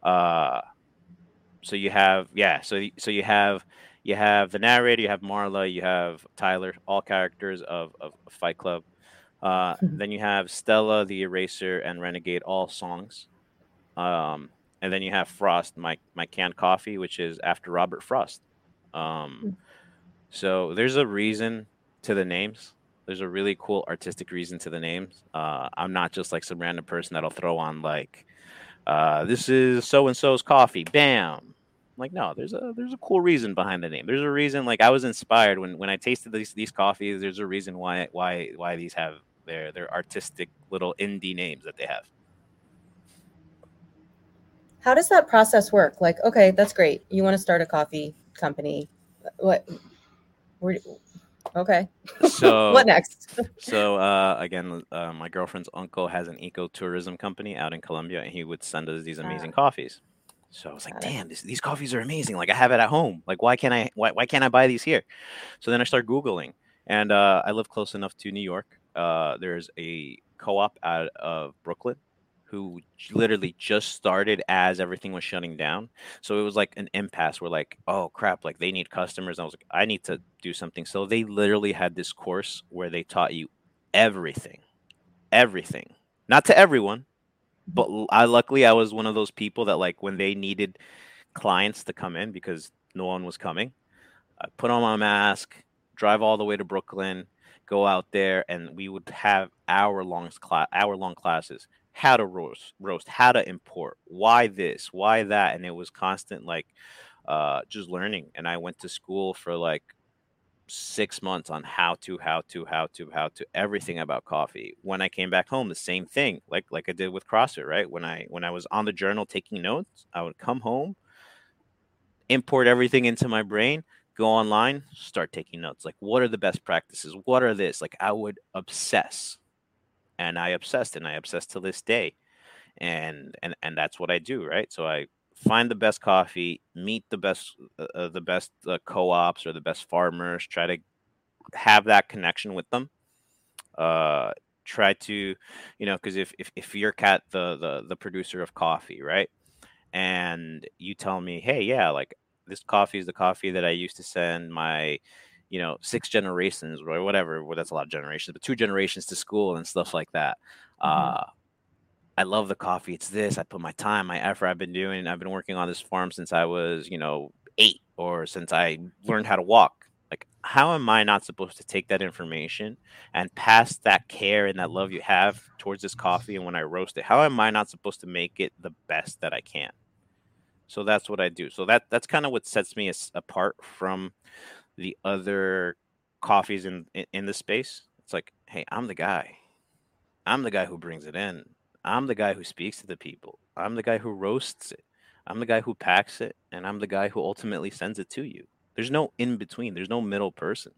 uh so you have yeah so so you have you have the narrator you have marla you have tyler all characters of, of fight club uh,
Mhm.
then you have Stella, the Eraser, and Renegade, all songs. Um, and then you have Frost, my my canned coffee, which is after Robert Frost. Um,
Mm.
so there's a reason to the names. There's a really cool artistic reason to the names. Uh, I'm not just like some random person that'll throw on like, uh, this is so and so's coffee. Bam. Like no, there's a there's a cool reason behind the name. There's a reason. Like I was inspired when when I tasted these these coffees. There's a reason why why why these have their their artistic little indie names that they have.
How does that process work? Like, okay, that's great. You want to start a coffee company. What? Where, okay.
So
what next?
So uh, again, uh, my girlfriend's uncle has an ecotourism company out in Colombia, and he would send us these amazing coffees. So I was like, "Damn, this, these coffees are amazing! Like I have it at home. Like why can't I? Why, why can't I buy these here?" So then I start googling, and uh, I live close enough to New York. Uh, there's a co-op out of Brooklyn who literally just started as everything was shutting down. So it was like an impasse. Where like, oh crap, like they need customers. I was like, I need to do something. So they literally had this course where they taught you everything, everything. Not to everyone, but I luckily I was one of those people that like when they needed clients to come in because no one was coming, I put on my mask, drive all the way to Brooklyn, go out there, and we would have hour long class hour long classes. How to roast, roast, how to import, why this, why that, and it was constant like uh, just learning. And I went to school for like six months on how to how to how to how to everything about coffee. When i came back home the same thing like like i did with crossfit right? When i when i was on the journal taking notes i would come home import everything into my brain go online start taking notes. Like what are the best practices? What are this? Like i would obsess and i obsessed and i obsess to this day and and and that's what i do right so i find the best coffee, meet the best uh, uh, the best uh, co-ops or the best farmers, try to have that connection with them. Uh, try to, you know, because if, if if you're cat the the the producer of coffee, right, and you tell me, hey, yeah, like this coffee is the coffee that I used to send my you know six generations or whatever well that's a lot of generations but two generations to school and stuff like that
Mhm.
uh I love the coffee. It's this. I put my time, my effort. I've been doing. I've been working on this farm since I was, you know, eight, or since I learned how to walk. Like, how am I not supposed to take that information and pass that care and that love you have towards this coffee? And when I roast it, how am I not supposed to make it the best that I can? So that's what I do. So that that's kind of what sets me as, apart from the other coffees in, in the space. It's like, hey, I'm the guy. I'm the guy who brings it in. I'm the guy who speaks to the people. I'm the guy who roasts it. I'm the guy who packs it, and I'm the guy who ultimately sends it to you. There's no in between. There's no middle person.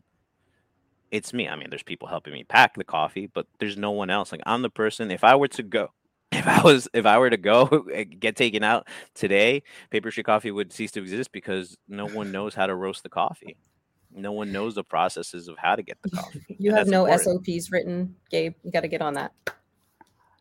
It's me. I mean, there's people helping me pack the coffee, but there's no one else. Like I'm the person. If I were to go, if I was, if I were to go get taken out today, Paper Street Coffee would cease to exist because no one knows how to roast the coffee. No one knows the processes of how to get the coffee.
You have no
important.
SOPs written, Gabe. You got to get on that.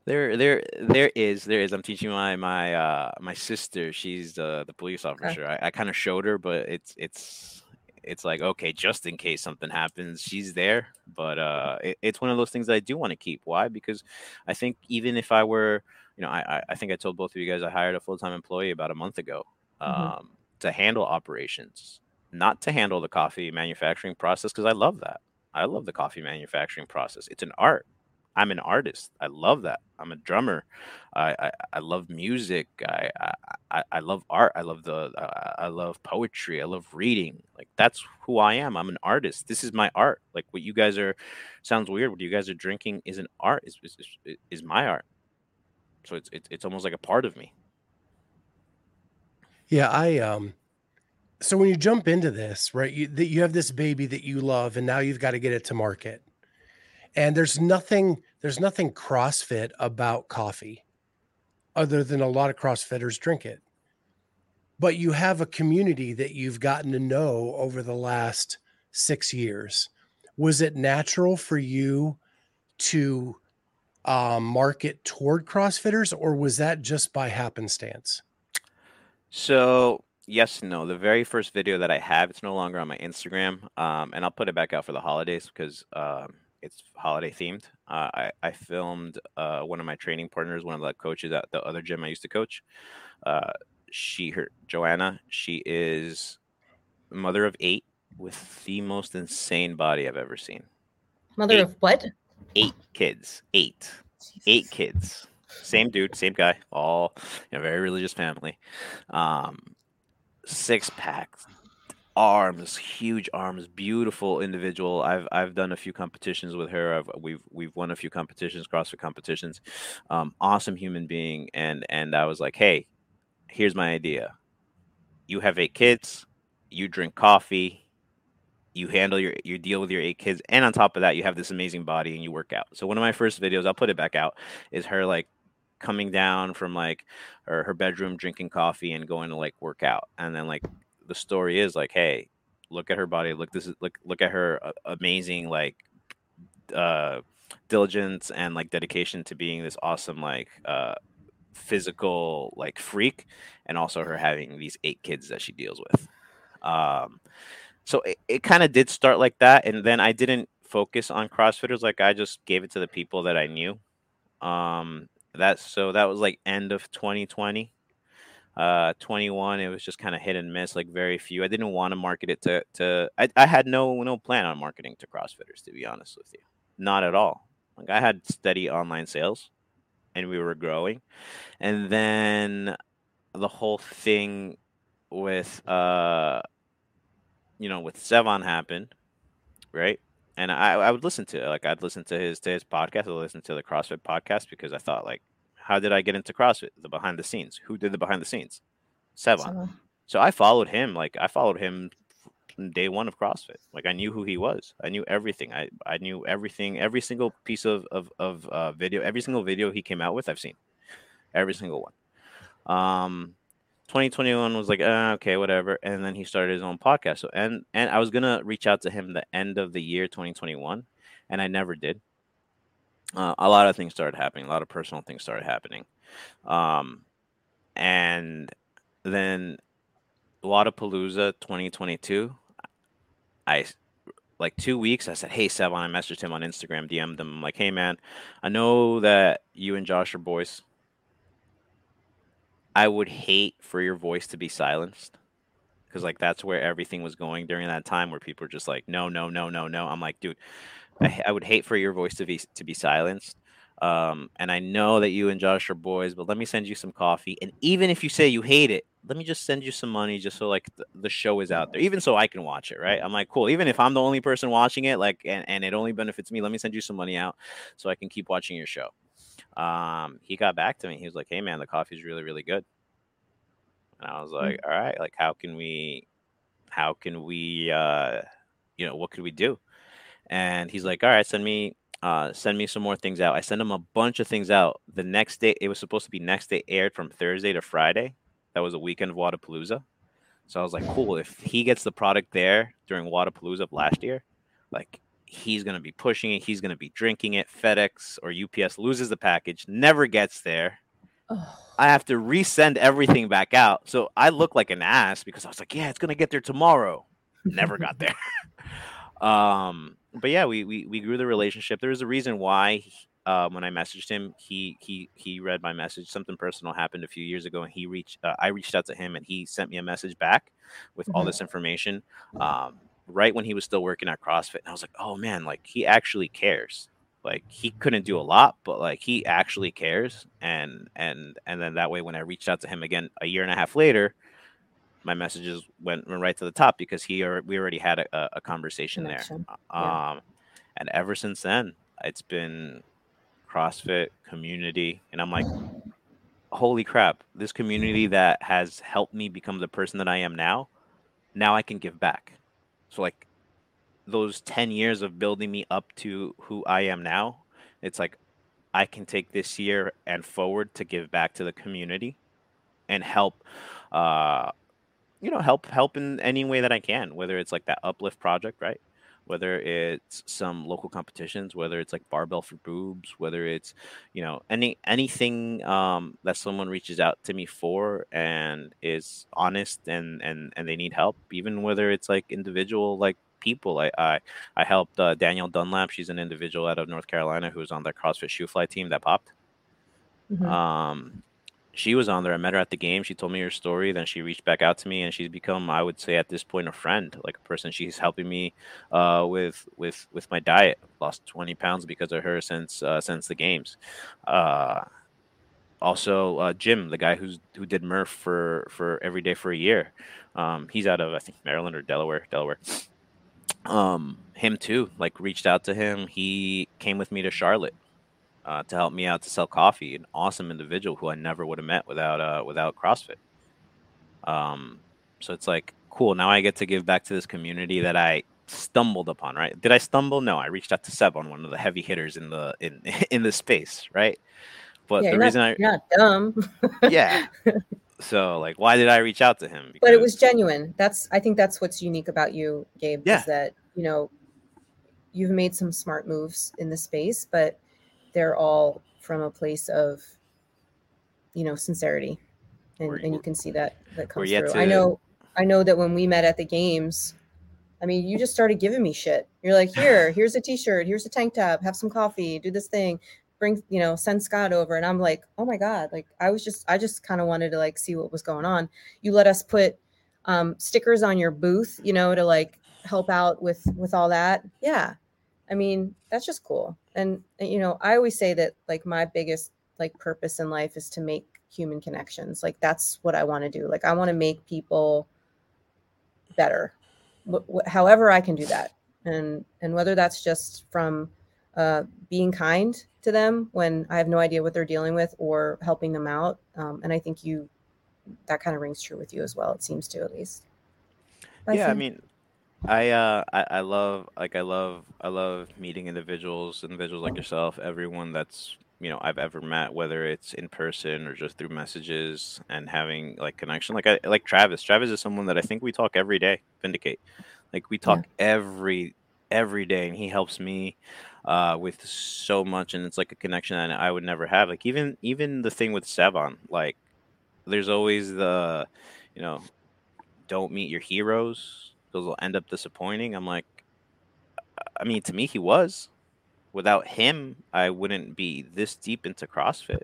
There, there, there is, there is. I'm teaching my my uh my sister. She's the the police officer. I, I kind of showed her, but it's it's it's like okay, just in case something happens, she's there. But uh, it, it's one of those things that I do want to keep. Why? Because I think even if I were, you know, I I- think I told both of you guys I hired a full time employee about a month ago
Mhm.
um, to handle operations, not to handle the coffee manufacturing process because I love that. I love the coffee manufacturing process. It's an art. I'm an artist. I love that. I'm a drummer. I I, I love music. I, I I I love art. I love the uh, I love poetry. I love reading. Like that's who I am. I'm an artist. This is my art. Like what you guys are sounds weird. What you guys are drinking is an art. Is, is, is my art. So it's, it's it's almost like a part of me.
Yeah, I um so when you jump into this, right, you that you have this baby that you love and now you've got to get it to market. And there's nothing there's nothing CrossFit about coffee other than a lot of CrossFitters drink it. But you have a community that you've gotten to know over the last 6 years. Was it natural for you to um, market toward CrossFitters or was that just by happenstance?
So yes and no. The very first video that I have, it's no longer on my Instagram, um, and I'll put it back out for the holidays because um, it's holiday themed. Uh, I I filmed uh, one of my training partners, one of the coaches at the other gym I used to coach. Uh, she her Joanna, she is mother of eight with the most insane body I've ever seen.
Mother
Eight.
of what?
Eight kids, eight, eight kids. Same dude, same guy, all you know, very religious family. Um, six packs, arms, huge arms, beautiful individual. I've I've done a few competitions with her. I've we've we've won a few competitions, CrossFit competitions. Um, awesome human being, and and I was like, hey, here's my idea. You have eight kids. You drink coffee. You handle your you deal with your eight kids, and on top of that, you have this amazing body and you work out. So one of my first videos, I'll put it back out, is her like coming down from like her, her bedroom drinking coffee and going to like work out and then like the story is like hey look at her body look this is look look at her uh, amazing like uh diligence and like dedication to being this awesome like uh physical like freak and also her having these eight kids that she deals with. Um so it, it kind of did start like that and then i didn't focus on crossfitters like i just gave it to the people that i knew. Um that's so that was like end of 2020 uh 21 it was just kind of hit and miss like very few. I didn't want to market it to to I, I had no no plan on marketing to crossfitters to be honest with you. Not at all. Like i had steady online sales and we were growing. And then the whole thing with uh you know with Sevan happened right and I, I would listen to it. Like I'd listen to his to his podcast. I'd listen to the CrossFit podcast because I thought like, how did I get into CrossFit? The behind the scenes. Who did the behind the scenes? Sevan.
So,
So I followed him. Like I followed him from day one of CrossFit. Like I knew who he was. I knew everything. I I knew everything. Every single piece of of of uh, video. Every single video he came out with, I've seen. Every single one. Um, 2021 was like uh, okay whatever and then he started his own podcast. So and and i was gonna reach out to him the end of the year 2021 and i never did. Uh, a lot of things started happening a lot of personal things started happening. Um and then Wadapalooza 2022 i like two weeks i said hey Sevan i messaged him on instagram dm'd him I'm like hey man i know that you and josh are boys I would hate for your voice to be silenced because like that's where everything was going during that time where people were just like no no no no no. I'm like dude I would hate for your voice to be to be silenced. Um and I know that you and Josh are boys but let me send you some coffee and even if you say you hate it let me just send you some money just so like the, the show is out there even so I can watch it right? I'm like cool even if I'm the only person watching it like and, and it only benefits me let me send you some money out so I can keep watching your show um he got back to me. He was like hey man the coffee's really really good. And i was like all right like how can we how can we uh you know what could we do? And he's like all right send me uh send me some more things out. I sent him a bunch of things out. The next day it was supposed to be next day aired from thursday to friday. That was a weekend of Wadapalooza. so i was like cool if he gets the product there during Wadapalooza of last year like he's going to be pushing it he's going to be drinking it fedex or ups loses the package never gets there
oh,
I have to resend everything back out. So I look like an ass because I was like, yeah, it's gonna get there tomorrow. Never got there. um, but yeah, we, we we grew the relationship. There was a reason why uh, when I messaged him, he he he read my message. Something personal happened a few years ago, and he reached. Uh, I reached out to him, and he sent me a message back with all
Mhm.
this information. Um, right when he was still working at CrossFit, and I was like, oh man, like he actually cares like he couldn't do a lot but like he actually cares and and and then that way when i reached out to him again a year and a half later my messages went, went right to the top because he or we already had a, a- conversation
Connection,
there
yeah.
um and ever since then it's been crossfit community and i'm like holy crap this community that has helped me become the person that i am now now i can give back so like those 10 years of building me up to who I am now, it's like I can take this year and forward to give back to the community and help uh you know help help in any way that I can, whether it's like that uplift project, right? Whether it's some local competitions, whether it's like barbell for boobs, whether it's you know any anything um, that someone reaches out to me for and is honest and and and they need help, even whether it's like individual like people. I I, I helped uh, Danielle Dunlap. She's an individual out of North Carolina who's on the CrossFit Shoe Fly team that popped.
Mhm.
Um, she was on there. I met her at the game. She told me her story. Then she reached back out to me, and she's become, I would say, at this point, a friend, like a person. She's helping me uh, with with with my diet. Lost twenty pounds because of her since uh, since the games. Uh, also, uh, Jim, the guy who's who did Murph for for every day for a year. Um, he's out of I think Maryland or Delaware. Delaware. Um, him too. Like reached out to him. He came with me to Charlotte uh, to help me out to sell coffee. An awesome individual who I never would have met without uh, without CrossFit. Um, so it's like cool. Now I get to give back to this community that I stumbled upon. Right? Did I stumble? No. I reached out to Sevan one of the heavy hitters in the in in the space. Right? But
yeah,
the reason
not, you're not dumb.
I yeah. So like, why did I reach out to him?
but it was genuine. That's I think that's what's unique about you, Gabe.
Yeah.
Is that you know you've made some smart moves in the space, but they're all from a place of you know sincerity, and,
We're-
and you can see that that comes through. I know. I know that when we met at the games, I mean, you just started giving me shit. You're like, here, here's a t-shirt, here's a tank top, have some coffee, do this thing, bring, you know, send Scott over. And I'm like, oh my God. Like I was just, I just kind of wanted to like see what was going on. You let us put um, stickers on your booth, you know, to like help out with with all that. Yeah. I mean, that's just cool. And you know, I always say that like my biggest like purpose in life is to make human connections. Like that's what I want to do. Like I want to make people better wh- wh- however i can do that and and whether that's just from uh, being kind to them when i have no idea what they're dealing with or helping them out um, and i think you that kind of rings true with you as well it seems to at least
yeah, I
think-
mean, I uh, I, I love like I love I love meeting individuals, individuals like yourself, everyone that's you know I've ever met, whether it's in person or just through messages, and having like connection. Like I like Travis. Travis is someone that I think we talk every day. Vindicate, like we talk every every day, and he helps me uh, with so much, and it's like a connection that I would never have. Like even even the thing with Sevan, like there's always the you know don't meet your heroes those will end up disappointing. I'm like i mean to me he was. Without him i wouldn't be this deep into crossfit.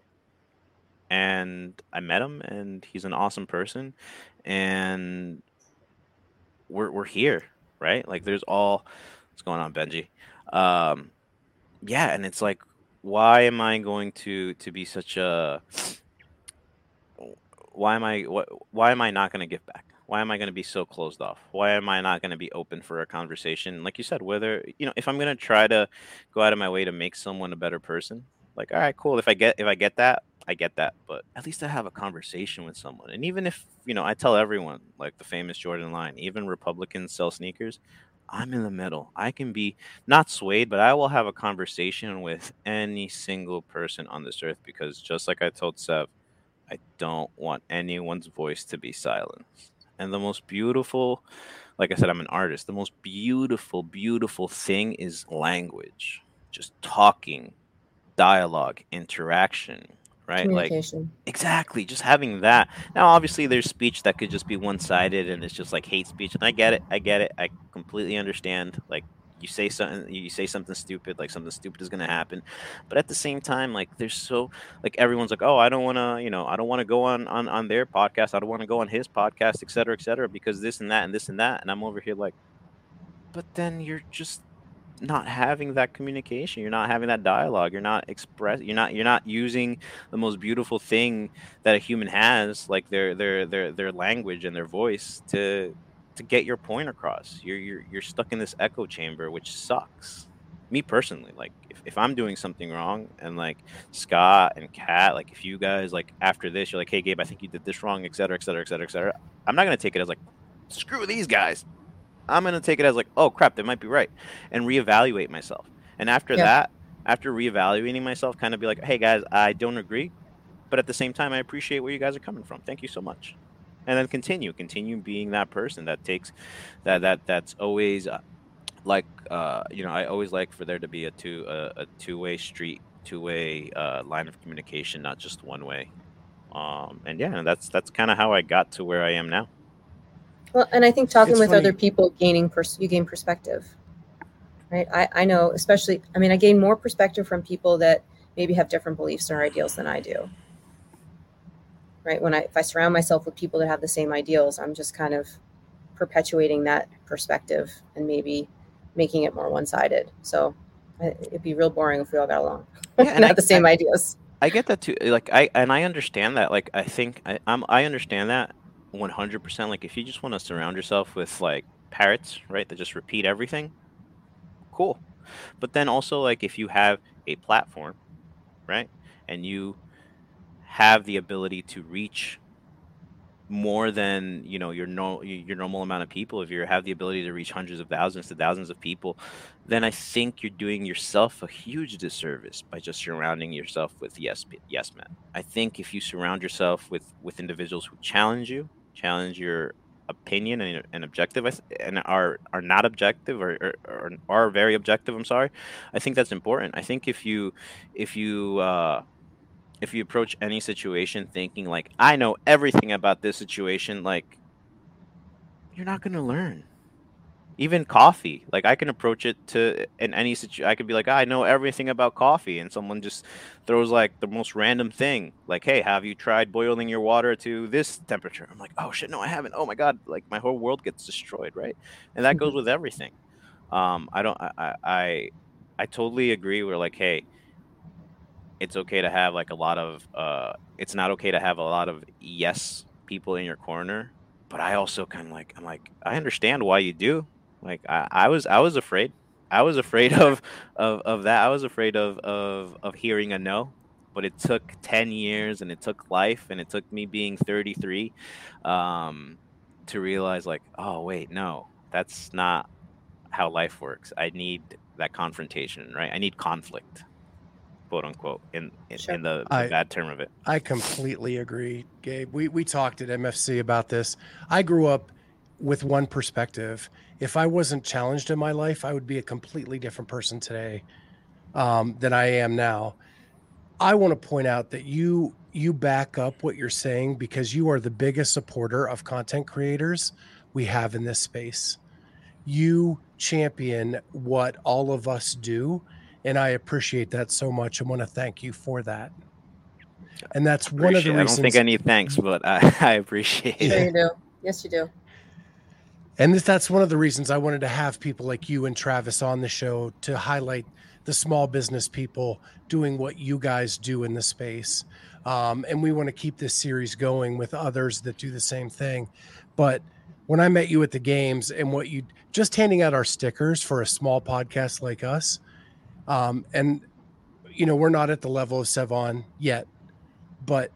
And i met him and he's an awesome person. And we're, we're here right? Like there's all what's going on benji. Um yeah and it's like why am i going to to be such a why am I what why am I not going to give back? Why am I going to be so closed off? Why am I not going to be open for a conversation? Like you said, whether you know, if I'm going to try to go out of my way to make someone a better person, like all right, cool. If I get if I get that, I get that. But at least I have a conversation with someone. And even if you know, I tell everyone like the famous Jordan line, even Republicans sell sneakers. I'm in the middle. I can be not swayed, but I will have a conversation with any single person on this earth because just like I told Sev, I don't want anyone's voice to be silenced. And the most beautiful, like I said, I'm an artist. The most beautiful, beautiful thing is language. Just talking, dialogue, interaction, right? Like exactly, just having that. Now, obviously, there's speech that could just be one-sided, and it's just like hate speech. And I get it. I get it. I completely understand. Like you say something, you say something stupid, like something stupid is gonna happen. But at the same time, like there's so like everyone's like, oh, I don't want to, you know, I don't want to go on on on their podcast. I don't want to go on his podcast, et cetera, et cetera, because this and that and this and that. And I'm over here like, but then you're just not having that communication you're not having that dialogue you're not express you're not you're not using the most beautiful thing that a human has like their their their their language and their voice to to get your point across. You're you're, you're stuck in this echo chamber which sucks. Me personally like if, if i'm doing something wrong and like scott and kat like if you guys like after this you're like hey gabe i think you did this wrong et cetera et cetera et cetera et cetera i'm not going to take it as like screw these guys. I'm going to take it as like oh crap they might be right and reevaluate myself. And after
Yeah.
that after reevaluating myself kind of be like hey guys i don't agree but at the same time i appreciate where you guys are coming from. Thank you so much and then continue continue being that person that takes that that that's always uh, like uh you know i always like for there to be a two a, a two-way street two-way uh line of communication not just one way um and yeah that's that's kind of how i got to where i am now
Well, and I think talking
It's
with
funny.
other people, gaining pers- you gain perspective, right? I, I know, especially, I mean, I gain more perspective from people that maybe have different beliefs or ideals than I do. Right? When I if I surround myself with people that have the same ideals, I'm just kind of perpetuating that perspective and maybe making it more one-sided. So it'd be real boring if we all got along
Yeah,
and
and I-
had the same
I-
ideas.
I get that too. Like I and I understand that. Like I think I, I'm I understand that 100. percent Like if you just want to surround yourself with like parrots, right, that just repeat everything, cool. But then also like if you have a platform, right, and you have the ability to reach more than you know your no your normal amount of people. If you have the ability to reach hundreds of thousands to thousands of people then i think you're doing yourself a huge disservice by just surrounding yourself with yes yes men. I think if you surround yourself with with individuals who challenge you challenge your opinion and, and objective and are are not objective or, or, or are very objective i'm sorry i think that's important. I think if you if you uh if you approach any situation thinking like I know everything about this situation, like you're not gonna learn. Even coffee, like I can approach it to in any situation. I could be like, "Ah, I know everything about coffee, and someone just throws like the most random thing, like, "Hey, have you tried boiling your water to this temperature?" I'm like, "Oh shit, no, I haven't." Oh my god, like my whole world gets destroyed, right? And that goes with everything. Um, I don't, I, I, I totally agree. We're like, hey, it's okay to have like a lot of uh it's not okay to have a lot of yes people in your corner but i also kind of like i'm like i understand why you do. Like i, I was i was afraid. I was afraid of of of that. I was afraid of of of hearing a no but it took 10 years and it took life and it took me being 33 um to realize like oh wait no that's not how life works. I need that confrontation right? I need conflict quote unquote in in,
Sure.
in the, the
I-
bad term of it.
I completely agree, Gabe. We we talked at MFC about this. I grew up with one perspective. If I wasn't challenged in my life, I would be a completely different person today um, than I am now. I want to point out that you you back up what you're saying because you are the biggest supporter of content creators we have in this space. You champion what all of us do, and I appreciate that so much. I want to thank you for that. And that's one of the
Appreciate it. I
reasons.
don't think I need thanks, but I, I appreciate
Sure
it.
you do. Yes, you do.
And this, that's one of the reasons I wanted to have people like you and Travis on the show to highlight the small business people doing what you guys do in the space. Um, and we want to keep this series going with others that do the same thing. But when I met you at the games and what you just handing out our stickers for a small podcast like us, um, and you know we're not at the level of Sevan yet, but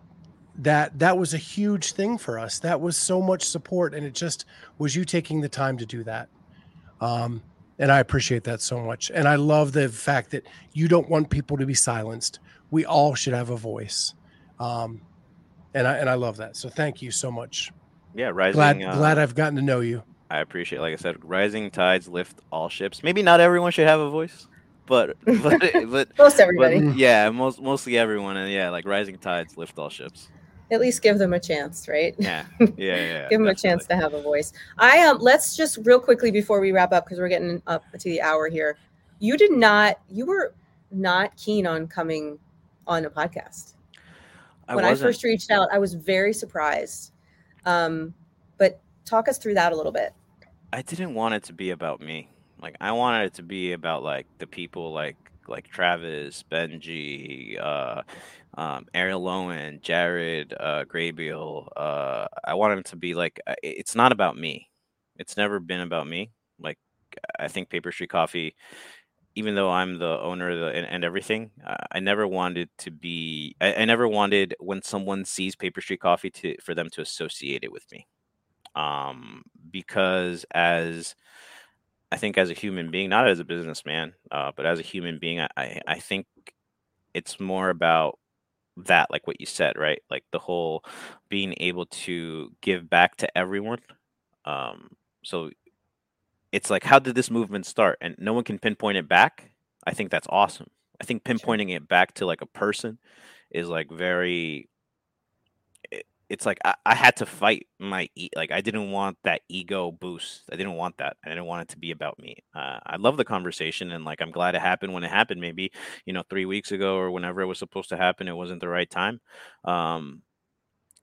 that that was a huge thing for us. That was so much support, and it just was you taking the time to do that. Um, and I appreciate that so much. And I love the fact that you don't want people to be silenced. We all should have a voice. Um, and I and I love that. So thank you so much.
Yeah, rising.
Glad
uh,
glad I've gotten to know you.
I appreciate. Like I said, rising tides lift all ships. Maybe not everyone should have a voice, but but but,
Most
but
everybody.
yeah, most mostly everyone, and yeah, like rising tides lift all ships.
At least give them a chance, right?
Yeah, yeah, yeah.
give them a chance to have a voice. I um let's just real quickly before we wrap up because we're getting up to the hour here. You did not you were not keen on coming on a podcast.
I
when I
wasn't-
first reached out, I was very surprised. Um but talk us through that a little bit.
I didn't want it to be about me. Like I wanted it to be about like the people like like Travis, Benji, uh, um, Arielle Loewen, Jared, uh, Graybeal. Uh, I wanted it to be like uh, it's not about me. It's never been about me. Like I think Paper Street Coffee, even though I'm the owner the, and, and everything, I never wanted to be. I, I never wanted when someone sees Paper Street Coffee to for them to associate it with me um, because as I think as a human being, not as a businessman, uh, but as a human being, I, I, I think it's more about that, like what you said, right? Like the whole being able to give back to everyone. Um, so it's like, how did this movement start? And no one can pinpoint it back. I think that's awesome. I think pinpointing it back to like a person is like very it's like I, I had to fight my e- like I didn't want that ego boost. I didn't want that. I didn't want it to be about me. Uh, I love the conversation and like I'm glad it happened when it happened. Maybe you know three weeks ago or whenever it was supposed to happen, it wasn't the right time. Um,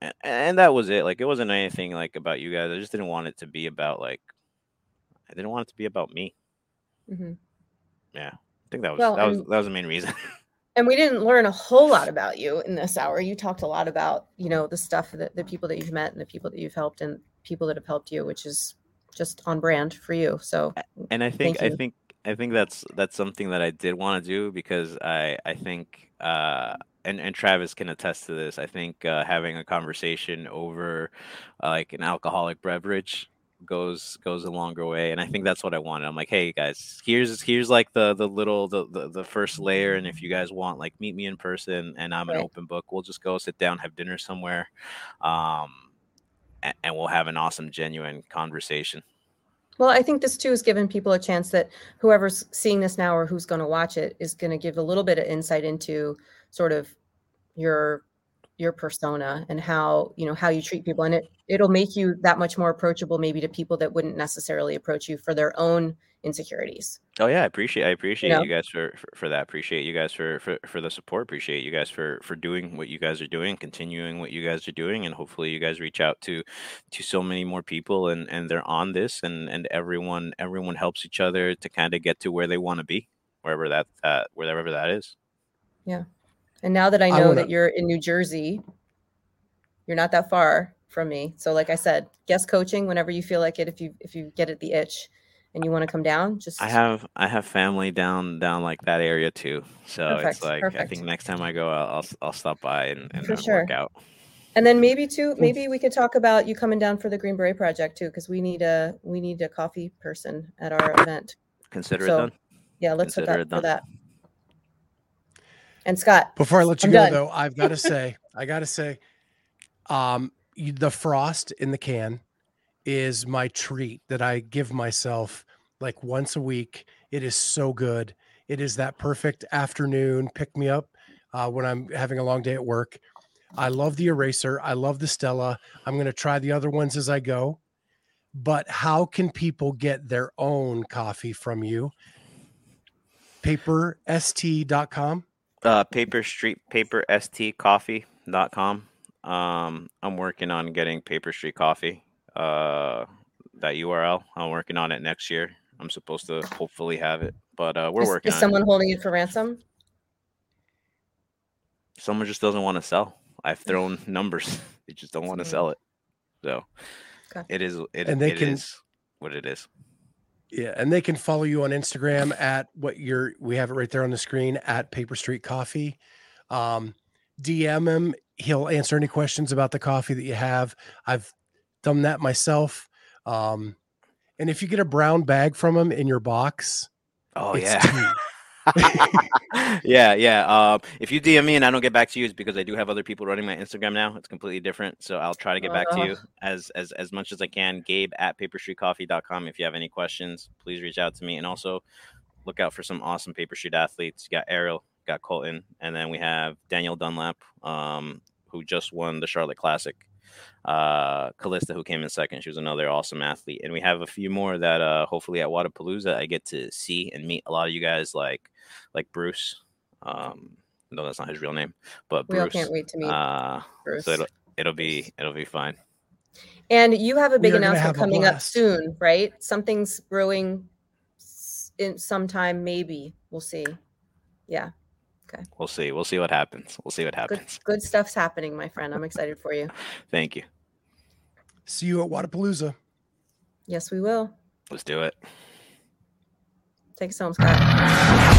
and, and that was it. Like it wasn't anything like about you guys. I just didn't want it to be about like I didn't want it to be about me.
Mhm.
Yeah, I think that was
Well,
that was
and-
that was the main reason.
And we didn't learn a whole lot about you in this hour. You talked a lot about, you know, the stuff that the people that you've met and the people that you've helped and people that have helped you, which is just on brand for you. So
and I think I think I think that's that's something that I did want to do because I I think uh and and Travis can attest to this. I think uh, having a conversation over uh, like an alcoholic beverage goes goes a longer way and i think that's what i wanted. I'm like hey guys here's here's like the the little the the, the first layer and if you guys want like meet me in person and i'm an open book we'll just go sit down have dinner somewhere um and, and we'll have an awesome genuine conversation.
Well, I think this too is giving people a chance that whoever's seeing this now or who's going to watch it is going to give a little bit of insight into sort of your your persona and how you know how you treat people and it it'll make you that much more approachable maybe to people that wouldn't necessarily approach you for their own insecurities
Oh yeah, I appreciate I appreciate
know?
you guys for, for for that. Appreciate you guys for, for for the support. Appreciate you guys for for doing what you guys are doing, continuing what you guys are doing, and hopefully you guys reach out to to so many more people and and they're on this and and everyone everyone helps each other to kind of get to where they want to be, wherever that uh wherever that is.
And now that i
I
know
wanna-
that you're in new jersey you're not that far from me so like i said guest coaching whenever you feel like it if you if you get it the itch and you want to come down just
I have I have family down down like that area too, so it's
Perfect,
like I think next time I go, I'll I'll, I'll stop by and, and
For sure.
work out.
And then maybe too, maybe we could talk about you coming down for the Green Beret project too, because we need a we need a coffee person at our event.
Consider
So,
it done.
Yeah, let's hook
Consider
up for that. And Scott,
Before I let you
I'm
go,
done.
though, I've got to say, I got to say, um, the frost in the can is my treat that I give myself like once a week. It is so good. It is that perfect afternoon pick me up uh, when I'm having a long day at work. I love the eraser. I love the Stella. I'm going to try the other ones as I go. But how can people get their own coffee from you? Paperst.com.
uh paper street paper stcoffee.com um i'm working on getting paper street coffee uh that url i'm working on it next year. I'm supposed to hopefully have it but uh we're
is,
working
is
on
someone
it
holding it for ransom?
someone just doesn't want to sell. I've thrown numbers. They just don't want to
Mm.
sell it. So
Okay.
it is it,
And they
it
can-
is what it is
Yeah, and they can follow you on Instagram at what you're. We have it right there on the screen at Paper Street Coffee. Um, DM him. He'll answer any questions about the coffee that you have. I've done that myself. Um, and if you get a brown bag from him in your box,
oh yeah. yeah, yeah. Um, if you DM me and I don't get back to you, it's because I do have other people running my Instagram now. It's completely different. So I'll try to get back to you as as as much as I can. Gabe at paperstreetcoffee.com. If you have any questions, please reach out to me. And also look out for some awesome paper street athletes. You got Arielle, got Colton, and then we have Daniel Dunlap, um, who just won the Charlotte Classic. Uh Callista, who came in second. She was another awesome athlete. And we have a few more that uh hopefully at Wodapalooza I get to see and meet a lot of you guys like like Bruce. Um, no, that's not his real name, but
We all
Bruce.
can't wait to meet
Uh,
Bruce.
so it'll, it'll be it'll be fine.
And you have a big announcement coming up soon, right? Something's brewing in sometime, maybe. We'll see. Yeah,
We'll see. We'll see what happens. We'll see what
good,
happens.
good stuff's happening, my friend. I'm excited for you.
Thank you.
See you at Wodapalooza.
Yes, we will.
Let's do it.
Take us home, Scott.